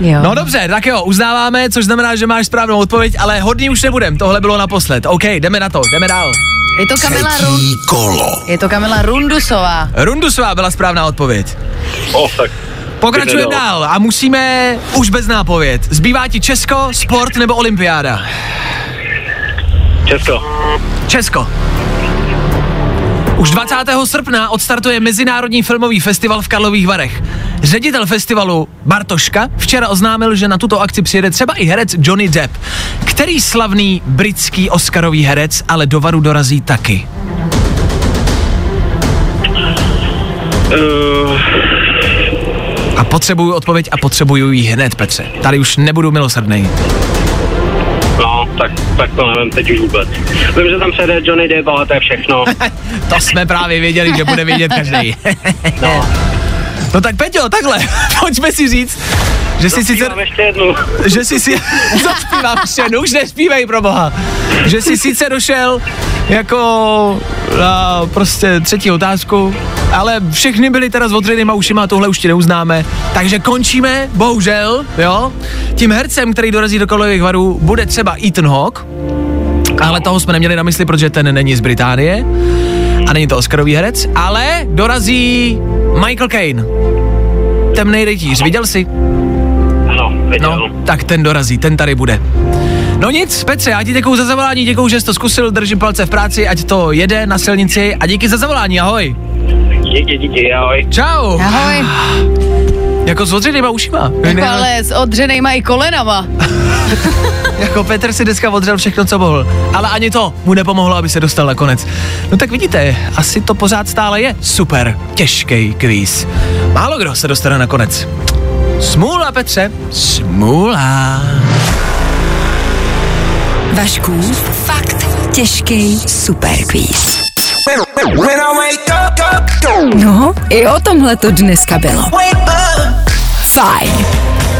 G: Jo.
D: No dobře, tak jo, uznáváme, což znamená, že máš správnou odpověď, ale hodný už nebudem, tohle bylo naposled. OK, jdeme na to, jdeme dál.
G: Je to Kamila Run...
C: kolo.
G: Je to Kamila Rundusová.
D: Rundusová byla správná odpověď.
H: O, tak.
D: Pokračujeme
H: dál
D: a musíme už bez nápověd. Zbývá ti Česko, sport nebo olympiáda?
H: Česko.
D: Česko. Už 20. srpna odstartuje Mezinárodní filmový festival v Karlových Varech. Ředitel festivalu Bartoška včera oznámil, že na tuto akci přijede třeba i herec Johnny Depp, který slavný britský Oscarový herec ale do Varu dorazí taky.
H: Uh,
D: A potřebuju odpověď a potřebuju ji hned, Petře. Tady už nebudu milosrdný.
H: Tak, tak to nevím teď už vůbec. Vím, že tam přijede Johnny Depp, ale to je všechno. (laughs)
D: To jsme právě věděli, že bude vědět každý.
H: No. (laughs)
D: No tak Peťo, takhle, (laughs) pojďme si říct, že jsi sice,
H: ještě jednu.
D: že jsi si, (laughs) zaspívám ještě jednou, už nespívej pro boha, že jsi sice došel jako na prostě třetí otázku, ale všechny byly teda s otřenýma ušima, tohle už ti neuznáme, takže končíme, bohužel, jo, tím hercem, který dorazí do kolových varů, bude třeba Ethan Hawke, ale toho jsme neměli na mysli, protože ten není z Británie a není to Oscarový herec, ale dorazí Michael Caine. Temnej rytíř, viděl jsi?
H: Ano, viděl.
D: No, tak ten dorazí, ten tady bude. No nic, Petře, já ti děkuju za zavolání, děkuju, že jsi to zkusil, držím palce v práci, ať to jede na silnici a díky za zavolání, ahoj.
H: Díky, díky, ahoj.
D: Čau.
G: Ahoj.
D: Jako s odřenýma ušima.
G: Jako ale s odřenejma i kolenama. (laughs)
D: Jako Petr si dneska odřel všechno, co mohl. Ale ani to mu nepomohlo, aby se dostal na konec. No tak vidíte, asi to pořád stále je super těžký kvíz. Málo kdo se dostane na konec. Smůla, Petře, smůla.
B: Vašku, fakt těžký superquiz. No, i o tomhle to dneska bylo. Fajn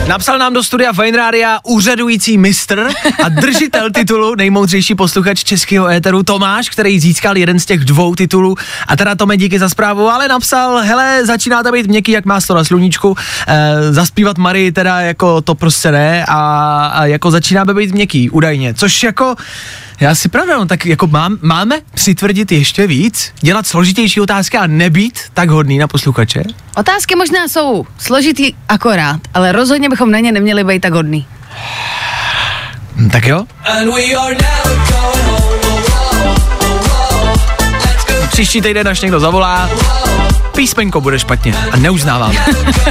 D: Napsal nám do studia Fine Rádia úřadující mistr a držitel titulu nejmoudřejší posluchač českého éteru Tomáš, který získal jeden z těch dvou titulů. A teda Tome, díky za zprávu, ale napsal, hele, začíná to být měkký, jak má to na sluníčku, e, zaspívat Marii teda jako to prostě ne a, a jako začíná být měkký, údajně, což jako já si pravda, no tak jako mám, máme přitvrdit ještě víc, dělat složitější otázky a nebýt tak hodný na posluchače?
G: Otázky možná jsou složitý akorát, ale rozhodně bychom na ně neměli být tak hodný.
D: Hm, Tak jo? Příští týden, až někdo zavolá, písmenko bude špatně a neuznávám.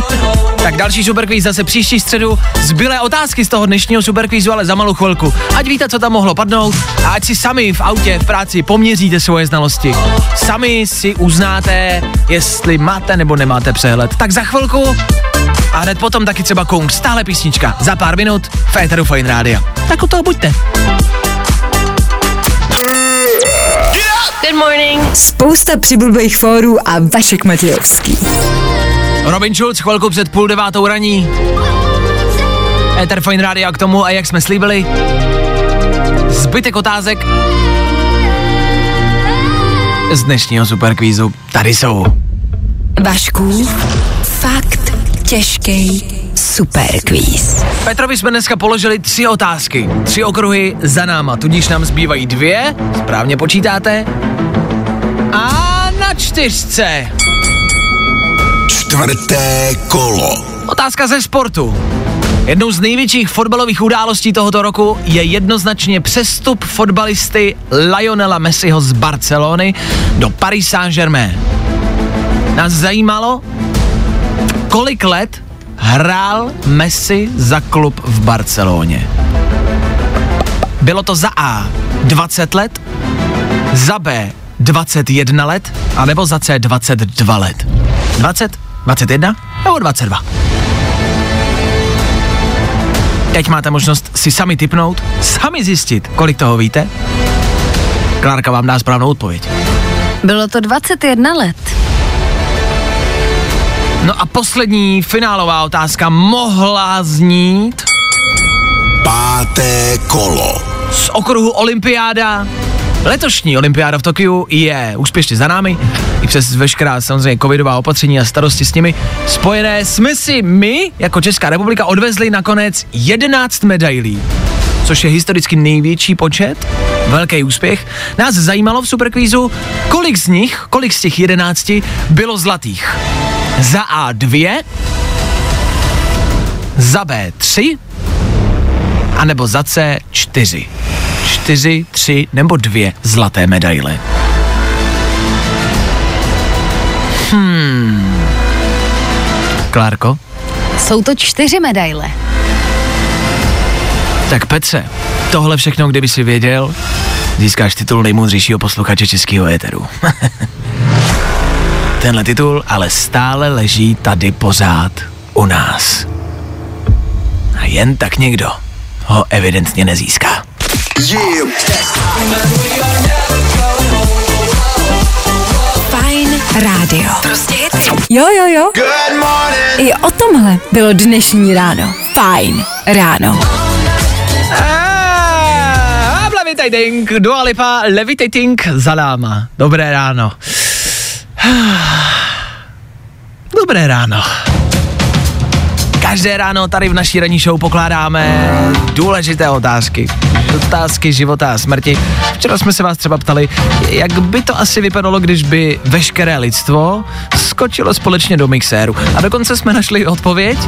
D: (laughs) tak další superkvíz zase příští středu. Zbylé otázky z toho dnešního superkvízu, ale za malou chvilku. Ať víte, co tam mohlo padnout a ať si sami v autě, v práci poměříte svoje znalosti. Sami si uznáte, jestli máte nebo nemáte přehled. Tak za chvilku a hned potom taky třeba Kung, stále písnička. Za pár minut v Eteru Fine Rádia. Tak u toho buďte.
F: Good morning.
B: Spousta přibulbých fórů a Vašek Matějovský.
D: Robin Schulz chvilku před půl devátou raní. Ether Fine Radio k tomu a jak jsme slíbili, zbytek otázek z dnešního superkvízu tady jsou.
B: Vašku, fakt těžký superkvíz.
D: Petrovi jsme dneska položili tři otázky, tři okruhy za náma, tudíž nám zbývají dvě, správně počítáte. A na čtyřce
C: Čtvrté kolo.
D: Otázka ze sportu. Jednou z největších fotbalových událostí tohoto roku je jednoznačně přestup fotbalisty Lionela Messiho z Barcelony do Paris Saint-Germain. Nás zajímalo, kolik let hrál Messi za klub v Barceloně. Bylo to za A 20 let, za B 21 let, anebo za C 22 let. 20, 21 nebo 22. Teď máte možnost si sami typnout, sami zjistit, kolik toho víte. Klárka vám dá správnou odpověď.
G: Bylo to 21 let.
D: No a poslední finálová otázka mohla znít
C: Páté kolo.
D: z okruhu Olympiáda. Letošní olympiáda v Tokiu je úspěšně za námi, i přes veškerá samozřejmě covidová opatření a starosti s nimi spojené. Jsme si my, jako Česká republika, odvezli nakonec 11 medailí, což je historicky největší počet, velký úspěch. Nás zajímalo v Superkvízu, kolik z nich, kolik z těch 11 bylo zlatých. Za A 2, za B 3, anebo za C 4. 4, 3 nebo 2 zlaté medaile. Hmm. Klárko?
G: Jsou to čtyři medaile.
D: Tak Petře, tohle všechno, kdyby si věděl, získáš titul nejmoudřejšího posluchače českého éteru. (laughs) Tenhle titul ale stále leží tady pořád u nás. A jen tak někdo ho evidentně nezíská.
C: Yeah.
B: Fajn rádio.
F: Prostě hity.
B: Jo, jo, jo.
C: Good morning.
B: I o tomhle bylo dnešní ráno. Fajn ráno.
D: Ah, Levitating, Dua Lipa, Levitating za náma. Dobré ráno. (sighs) Dobré ráno. Každé ráno tady v naší ranní show pokládáme důležité otázky. Otázky života a smrti. Včera jsme se vás třeba ptali, jak by to asi vypadalo, když by veškeré lidstvo skočilo společně do mixéru. A dokonce jsme našli odpověď.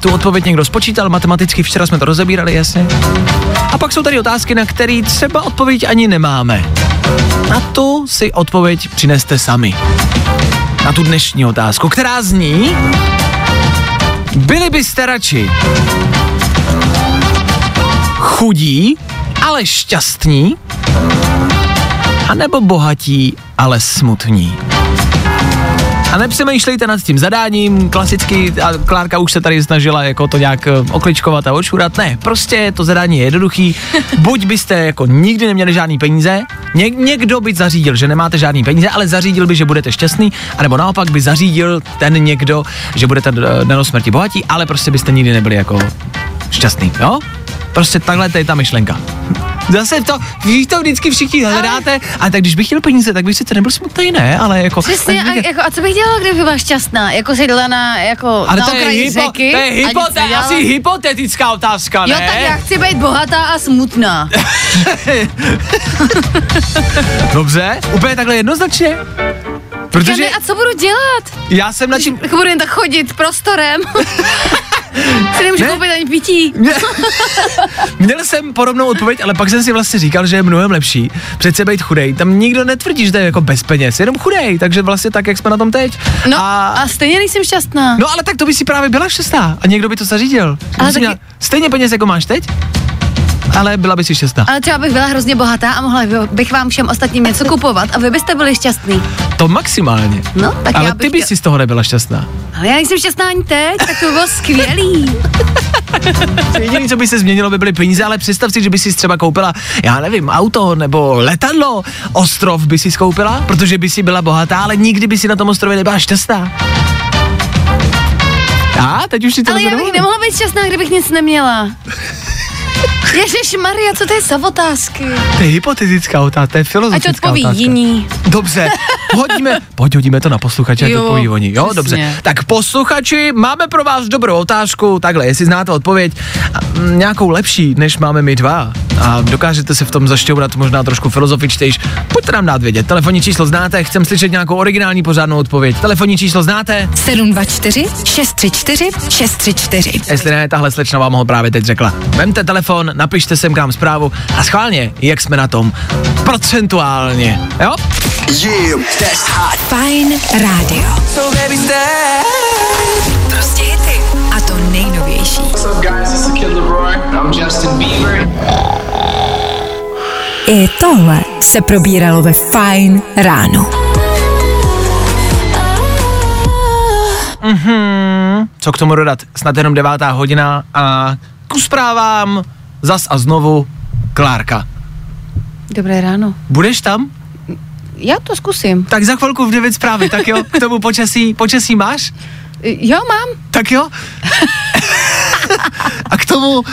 D: Tu odpověď někdo spočítal matematicky, včera jsme to rozebírali, jasně. A pak jsou tady otázky, na které třeba odpověď ani nemáme. Na tu si odpověď přineste sami. Na tu dnešní otázku, která zní... Byli byste radši chudí, ale šťastní, anebo bohatí, ale smutní? A nepřemýšlejte nad tím zadáním, klasicky, a Klárka už se tady snažila jako to nějak eh, okličkovat a očurat. Ne, prostě to zadání je jednoduchý. (laughs) Buď byste jako nikdy neměli žádný peníze, Ně, někdo by zařídil, že nemáte žádný peníze, ale zařídil by, že budete šťastný, anebo naopak by zařídil ten někdo, že budete eh, den o smrti bohatí, ale prostě byste nikdy nebyli jako šťastný, jo? Prostě takhle to je ta myšlenka. Zase to, víš to vždycky všichni hledáte, a tak když bych chtěl peníze, tak bych sice nebyl smutný, ne, ale jako...
G: Přesně, a, jako, a co bych dělala, kdyby byla šťastná? Jako sedla na, jako,
D: ale
G: na
D: to je, hypo,
G: řeky?
D: to je,
G: a nic
D: hypo, to je
G: nedělala?
D: asi hypotetická otázka, ne?
G: Jo, tak já chci být bohatá a smutná. (laughs)
D: Dobře, úplně takhle jednoznačně. Protože
G: Protože... A co budu dělat?
D: já jsem na čím...
G: Budu jen tak chodit prostorem. (laughs) (laughs) si nemůžu
D: Ne.
G: koupit ani pití. (laughs)
D: Měl jsem podobnou odpověď, ale pak jsem si vlastně říkal, že je mnohem lepší přece být chudej. Tam nikdo netvrdí, že to je jako bez peněz, jenom chudej, takže vlastně tak, jak jsme na tom teď.
G: No a, a stejně nejsem šťastná.
D: No ale tak to by si právě byla šťastná a někdo by to zařídil.
G: Ale taky-
D: měla stejně peněz, jako máš teď, ale byla by si šťastná.
G: Ale třeba bych byla hrozně bohatá a mohla bych vám všem ostatním něco kupovat a vy byste byli šťastný.
D: To maximálně.
G: No, tak
D: ale
G: já
D: ty
G: bych
D: by
G: chtěl-
D: si z toho nebyla šťastná.
G: Ale já nejsem šťastná ani teď, tak to by bylo skvělý. (laughs)
D: Jediné, co by se změnilo, by byly peníze, ale představ si, že by si třeba koupila, já nevím, auto nebo letadlo, ostrov by si skoupila, protože by si byla bohatá, ale nikdy by si na tom ostrově nebyla šťastná. A teď už si to
G: Ale já bych nemohla být šťastná, kdybych nic neměla. (laughs) (laughs) Ježíš Maria, co to je za otázky?
D: To je hypotetická otázka, to je
G: Ať
D: filozofická
G: odpoví
D: otázka.
G: jiní.
D: Dobře, (laughs) hodíme, pojď hodíme to na posluchače,
G: Jo,
D: odpoví oni. Jo,
G: přesně.
D: dobře. Tak posluchači, máme pro vás dobrou otázku, takhle, jestli znáte odpověď, a, mm, nějakou lepší, než máme my dva, a dokážete se v tom zašťourat možná trošku filozofičtějš, pojďte nám dát vědět. Telefonní číslo znáte, chcem slyšet nějakou originální pořádnou odpověď. Telefonní číslo znáte?
B: 724 634 634.
D: Jestli ne, tahle slečna vám ho právě teď řekla. Vemte telefon, napište sem k nám zprávu a schválně, jak jsme na tom procentuálně. Jo?
E: Yeah, that's hot.
B: Fajn rádio.
E: So baby stay.
B: Prostě hity. A to nejnovější.
K: What's up, guys? This is Kid Leroy. I'm Justin Bieber.
B: I tohle se probíralo ve Fajn ráno.
D: Co k tomu dodat? Snad jenom devátá hodina a ku zprávám zas a znovu Klárka.
G: Dobré ráno.
D: Budeš tam?
G: Já to zkusím.
D: Tak za chvilku v 9 zprávy, tak jo? K tomu počasí, počasí máš?
G: Jo, mám.
D: Tak jo? a k tomu uh,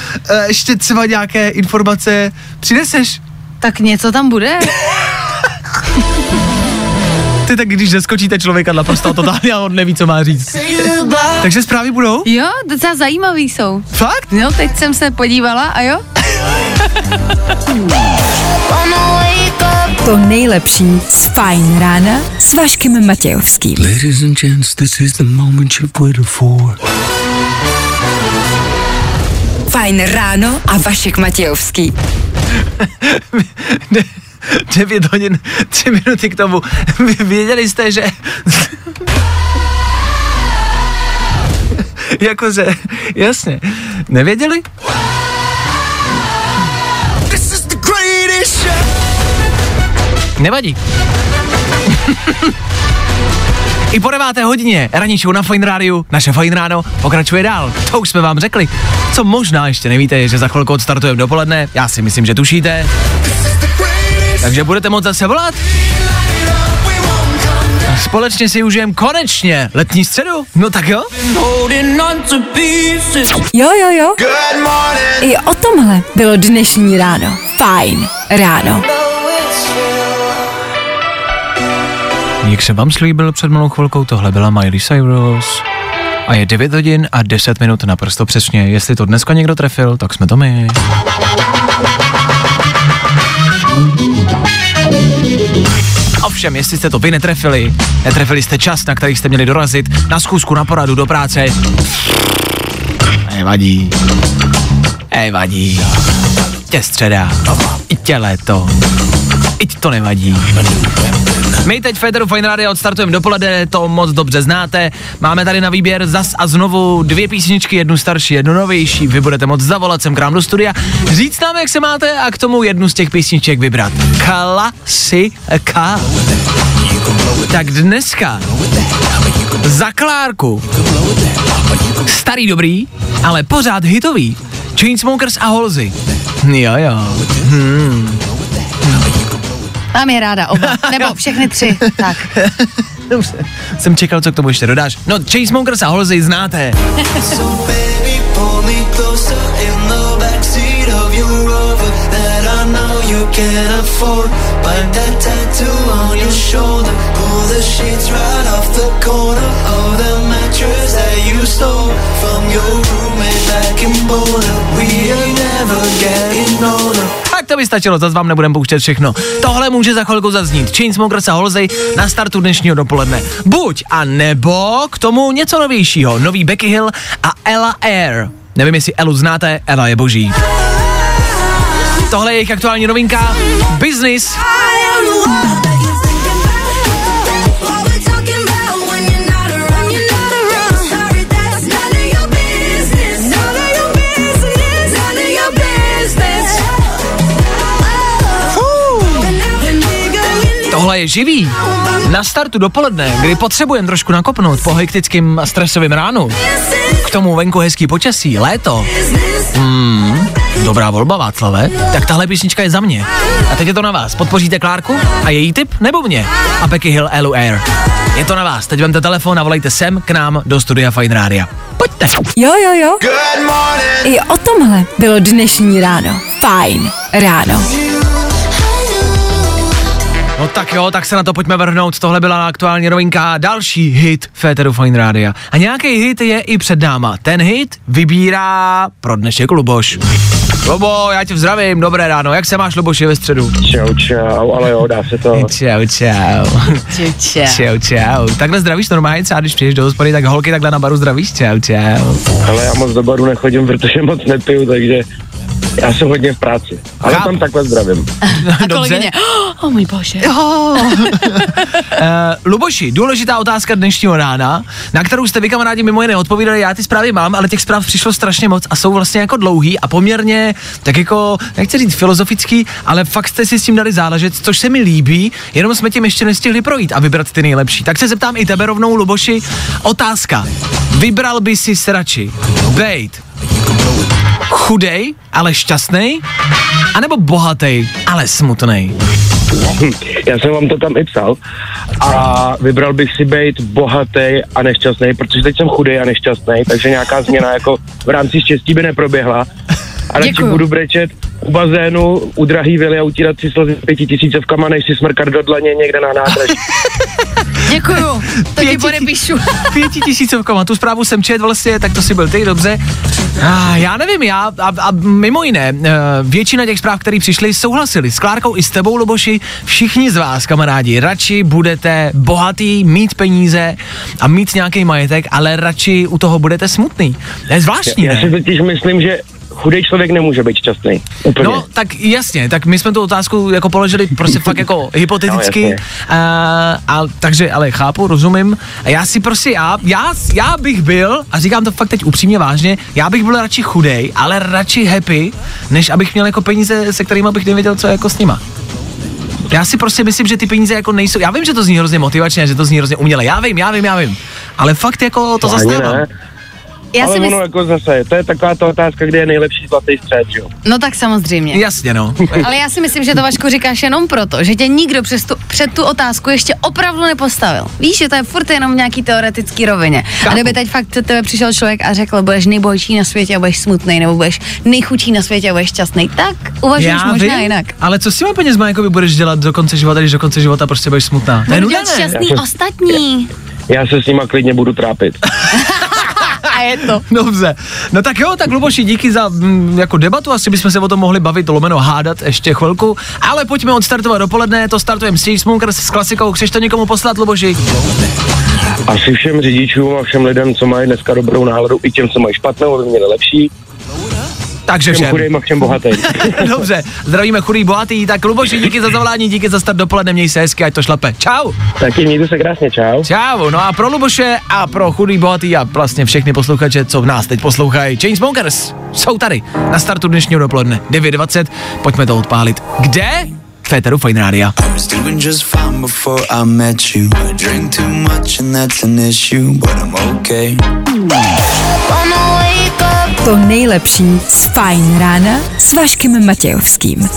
D: ještě třeba nějaké informace přineseš?
G: Tak něco tam bude.
D: Ty tak když zaskočíte člověka naprosto totálně a on neví, co má říct. Takže zprávy budou?
G: Jo, docela zajímavý jsou.
D: Fakt?
G: No, teď jsem se podívala a jo.
B: To nejlepší z Fajn rána s Vaškem Matějovským.
C: Ladies and gents, this is the moment you've waited for.
B: Fajn ráno a Vašek Matějovský. (laughs) (laughs)
D: 9 hodin, 3 minuty k tomu. Vy (laughs) věděli jste, že... (laughs) Jakože, jasně. Nevěděli? Nevadí. I po deváté hodině ranní show na Fine Rádiu, naše Fine Ráno pokračuje dál. To už jsme vám řekli. Co možná ještě nevíte, je, že za chvilku odstartujeme dopoledne. Já si myslím, že tušíte. Takže budete moct zase volat. A Společně si užijeme konečně letní středu. No tak jo.
B: Jo, jo, jo. I o tomhle bylo dnešní ráno. Fajn ráno.
D: Jak jsem vám slíbil před malou chvilkou, tohle byla Miley Cyrus. A je 9 hodin a 10 minut naprosto přesně. Jestli to dneska někdo trefil, tak jsme to my. Ovšem, jestli jste to vy netrefili, netrefili jste čas, na který jste měli dorazit, na schůzku, na poradu, do práce, nevadí. Nevadí. Tě středa. I tě léto. I to nevadí. My teď Federu Fine Radio odstartujeme dopoledne, to moc dobře znáte. Máme tady na výběr zas a znovu dvě písničky, jednu starší, jednu novější. Vy budete moc zavolat sem k nám do studia, říct nám, jak se máte a k tomu jednu z těch písniček vybrat. Klasika. Tak dneska Za Klárku. Starý dobrý, ale pořád hitový. Chainsmokers a Halsey. Jo, jo. Hmm.
G: Mám je ráda oba, nebo (laughs) všechny tři, tak. (laughs)
D: Dobře. Jsem čekal, co k tomu ještě dodáš. No, Chainsmokers a Halsey znáte. (laughs) Tak to by stačilo, zase vám nebudem pouštět všechno. Tohle může za chvilku zaznít. Chainsmokers a Halsey na startu dnešního dopoledne. Buď a nebo k tomu něco novějšího. Nový Becky Hill a Ella Air. Nevím, jestli Elu znáte, Ella je boží. Tohle je jejich aktuální novinka. Business. Je živý. Na startu dopoledne, kdy potřebujeme trošku nakopnout po hektickým a stresovém ránu. K tomu venku hezký počasí, léto. Hmm, dobrá volba, Václave. Tak tahle písnička je za mě. A teď je to na vás. Podpoříte Klárku a její tip nebo mě? A Becky Hill Elu Air. Je to na vás. Teď vemte telefon a volejte sem k nám do studia Fine Rádia. Pojďte.
B: Jo, jo, jo. I o tomhle bylo dnešní ráno. Fajn ráno.
D: No tak jo, tak se na to pojďme vrhnout. Tohle byla aktuální novinka, další hit Féteru Fine Rádia. A nějaký hit je i před náma. Ten hit vybírá pro dnešek Luboš. Lubo, já tě zdravím, dobré ráno. Jak se máš, Luboši, ve středu?
H: Čau, čau, ale jo, dá se to.
D: Čau, čau.
G: Čau, čau.
D: Čau, čau. Takhle zdravíš normálně, třeba když přijdeš do hospody, tak holky takhle na baru zdravíš. Čau, čau.
H: Ale já moc do baru nechodím, protože moc nepiju, takže já jsem hodně v práci. Ale
D: Chápu.
H: tam takhle zdravím. (laughs)
G: A kolegyně, oh můj bože.
D: Uh, (laughs) Luboši, důležitá otázka dnešního rána, na kterou jste vy kamarádi mimo jiné odpovídali, já ty zprávy mám, ale těch zpráv přišlo strašně moc a jsou vlastně jako dlouhý a poměrně, tak jako, nechci říct filozofický, ale fakt jste si s tím dali záležet, což se mi líbí, jenom jsme tím ještě nestihli projít a vybrat ty nejlepší. Tak se zeptám i tebe rovnou, Luboši, otázka. Vybral by si se radši bejt chudej, ale šťastný, anebo bohatý, ale smutný.
H: Já jsem vám to tam i psal a vybral bych si být bohatý a nešťastný, protože teď jsem chudej a nešťastný, takže nějaká změna jako v rámci štěstí by neproběhla. A radši
G: Děkuju.
H: budu brečet u bazénu, u drahý vily a utírat si slzy pětitisícovkama, než si smrkat do dlaně někde na nádraží. (laughs)
G: Děkuju, (laughs) to ti
D: Pěti-
G: podepíšu. (laughs)
D: Pětitisícovkama, tu zprávu jsem čet vlastně, tak to si byl ty, dobře. Ah, já nevím, já a, a mimo jiné, eh, většina těch zpráv, které přišly, souhlasili s Klárkou i s tebou, Luboši. Všichni z vás, kamarádi, radši budete bohatý, mít peníze a mít nějaký majetek, ale radši u toho budete smutný. To je zvláštní,
H: Já si
D: ne?
H: totiž myslím, že chudej člověk nemůže být šťastný. Úplně.
D: No, tak jasně, tak my jsme tu otázku jako položili prostě fakt jako (laughs) hypoteticky,
H: No, jasně.
D: a, a, takže ale chápu, rozumím. A já si prostě, já, já, já bych byl, a říkám to fakt teď upřímně vážně, já bych byl radši chudej, ale radši happy, než abych měl jako peníze, se kterými bych nevěděl, co jako s nima. Já si prostě myslím, že ty peníze jako nejsou, já vím, že to zní hrozně motivačně, že to zní hrozně uměle, já vím, já vím, já vím, ale fakt jako to
H: Ani
D: zastávám.
H: ne.
G: Já
H: Ale
G: si
H: ono
G: myslím,
H: jako zase, to je taková ta otázka, kde je nejlepší zlatý střed, že jo?
G: no tak samozřejmě.
D: Jasně no. (laughs)
G: Ale já si myslím, že to Vašku říkáš jenom proto, že tě nikdo přes tu, před tu otázku ještě opravdu nepostavil. Víš, že to je furt jenom v nějaký teoretický rovině. A kdyby teď fakt tebe přišel člověk a řekl, budeš nejbohatší na světě a budeš smutný, nebo budeš nejchudší na světě a budeš šťastný, tak uvažuješ možná
D: vím,
G: jinak.
D: Ale co s těma penězma jako budeš dělat do konce života, když do konce života prostě budeš smutná? To je ne?
G: šťastný ostatní.
H: Já se s nima klidně budu trápit. (laughs)
G: A je to. (laughs)
D: Dobře. No tak jo, tak Luboši, díky za mm, jako debatu, asi bychom se o tom mohli bavit, lomeno hádat ještě chvilku, ale pojďme odstartovat dopoledne, to startujeme s Chainsmokers s klasikou, chceš to někomu poslat, Luboši?
H: Asi všem řidičům a všem lidem, co mají dneska dobrou náladu, i těm, co mají špatnou, aby měli lepší.
D: Takže
H: Všem
D: všem.
H: chudým a všem bohatým. (laughs)
D: Dobře, zdravíme chudý bohatý, tak Luboši, díky za zavolání, díky za start dopoledne, měj se hezky, ať to šlape. Čau.
H: Taky mějte se krásně, čau.
D: Čau, no a pro Luboše a pro chudý bohatý a vlastně všechny posluchače, co v nás teď poslouchají, Chainsmokers jsou tady na startu dnešního dopoledne 9.20, pojďme to odpálit. Kde? Féteru Fine Rádia.
B: To nejlepší z Fajn rána s Vaškem Matějovským.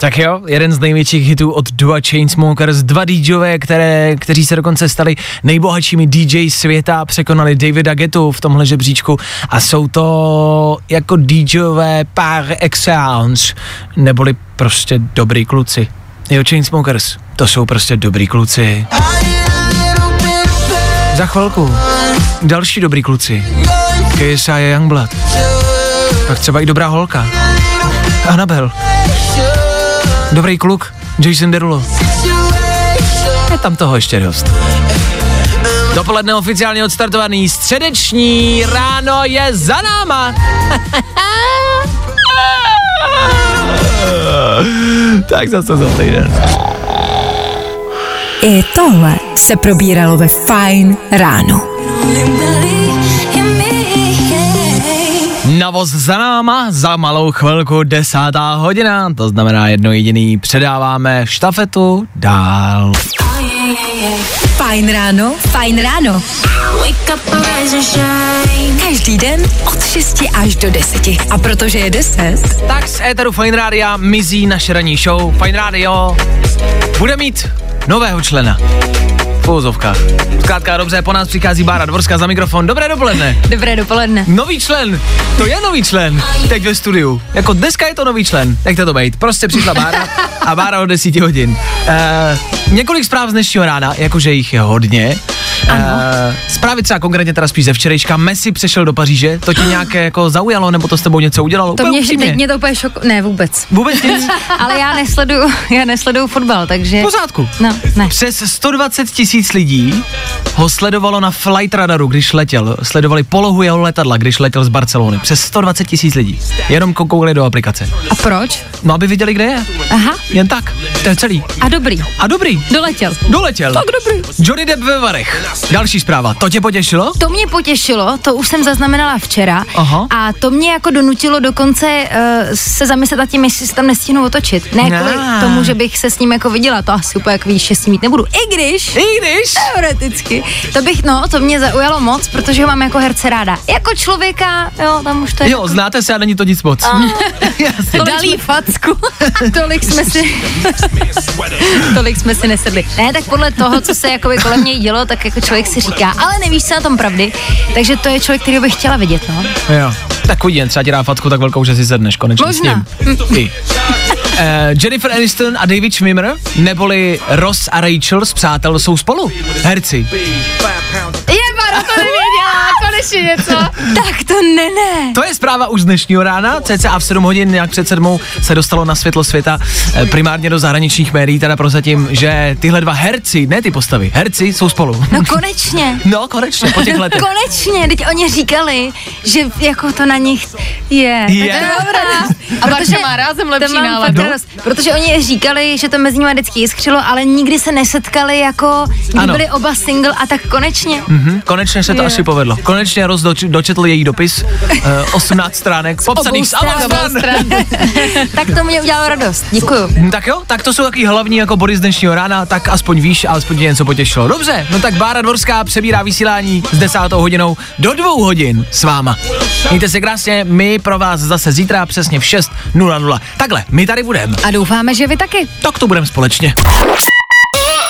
D: Tak jo, jeden z největších hitů od Dua Chainsmokers, dva DJové, které, kteří se dokonce stali nejbohatšími DJ světa, překonali Davida Getu v tomhle žebříčku a jsou to jako DJové par excellence, neboli prostě dobrý kluci. Jo, Chainsmokers, to jsou prostě dobrý kluci. Za chvilku další dobrý kluci. KSI a Youngblood. Pak třeba i dobrá holka. Anabel. Dobrý kluk, Jason Derulo. Je tam toho ještě dost. Dopoledne oficiálně odstartovaný, středeční ráno je za náma. (laughs) tak zase za týden.
B: I tohle se probíralo ve Fajn ráno.
D: Navoz za náma, za malou chvilku desátá hodina, to znamená jedno jediný, předáváme štafetu dál.
B: Fajn ráno, fajn ráno. Každý den od 6 až do 10. A protože je 10,
D: Tak z éteru Fine Rádia mizí naše ranní show. Fine Radio bude mít nového člena. Uvozovkách. Zkrátka dobře, po nás přichází Bára Dvorská za mikrofon. Dobré dopoledne.
L: Dobré dopoledne.
D: Nový člen, to je nový člen, teď ve studiu. Jako dneska je to nový člen, jak to být. Prostě přišla Bára (laughs) a Bára od 10 hodin. Uh, několik zpráv z dnešního rána, jakože jich je hodně. Uh, zprávy třeba konkrétně teda spíš ze včerejška. Messi přešel do Paříže, to tě nějaké jako zaujalo, nebo to s tebou něco udělalo?
L: To
D: Úplně
L: mě,
D: upřímně.
L: teď mě to úplně šok... Ne, vůbec.
D: Vůbec nic? (laughs)
L: Ale já nesleduju, já nesleduju fotbal, takže...
D: V pořádku.
L: No, ne.
D: Přes 120 tisíc lidí ho sledovalo na flight radaru, když letěl. Sledovali polohu jeho letadla, když letěl z Barcelony. Přes 120 tisíc lidí. Jenom koukali do aplikace.
L: A proč?
D: No, aby viděli, kde je.
L: Aha,
D: Jen tak. To je celý.
L: a dobrý.
D: A dobrý.
L: Doletěl.
D: Doletěl.
L: Tak dobrý.
D: Johnny Depp ve Varech. Další zpráva. To tě potěšilo?
L: To mě potěšilo, to už jsem zaznamenala včera
D: Aha.
L: a to mě jako donutilo dokonce uh, se zamyslet nad tím, jestli se tam nestihnu otočit. Ne kvůli tomu, že bych se s ním jako viděla, to asi úplně jako štěstí mít nebudu. I když,
D: I když.
L: teoreticky, to bych, no, to mě zaujalo moc, protože ho mám jako herce ráda. Jako člověka, jo, tam už to je
D: Jo, znáte se a není to nic moc. (laughs)
L: Dalí facku. (laughs) tolik jsme si tolik jsme si nesedli. Ne, tak podle toho, co se jakoby kolem něj dělo, tak jako člověk si říká, ale nevíš se na tom pravdy, takže to je člověk, který bych chtěla vidět, no.
D: Jo. Tak uvidím, třeba ti dá facku tak velkou, že si sedneš konečně
L: Možná.
D: s ním. Ty. Uh, Jennifer Aniston a David Schwimmer, neboli Ross a Rachel z Přátel jsou spolu. Herci.
L: Baro, to nevěděla, konečně něco. tak to ne, ne.
D: To je zpráva už z dnešního rána, cca v 7 hodin, nějak před sedmou se dostalo na světlo světa, eh, primárně do zahraničních médií, teda prozatím, že tyhle dva herci, ne ty postavy, herci jsou spolu.
L: No konečně. (laughs)
D: No, konečně, po těch letech.
L: Konečně, teď oni říkali, že jako to na nich je.
D: Je.
G: A Barča má rázem lepší náladu.
L: Protože oni říkali, že to mezi nimi vždycky jiskřilo, ale nikdy se nesetkali jako, kdy
D: Ano.
L: byli oba single a tak konečně.
D: Mhm, konečně se to
L: Je.
D: asi povedlo. Konečně doč- dočetl její dopis, eh, 18 stránek, popsaných z
L: stran.
D: stran. (laughs)
L: tak to mě udělalo radost. Děkuju.
D: Hm, Tak jo, tak to jsou taky hlavní jako body z dnešního rána, tak aspoň víš, alespoň tě něco potěšilo. Dobře, no tak Bára Dvorská přebírá vysílání s desátou hodinou do dvou hodin s váma. Mějte se krásně, my pro vás zase zítra přesně v 6.00. Takhle, my tady budeme.
L: A doufáme, že vy taky.
D: Tak to budeme společně.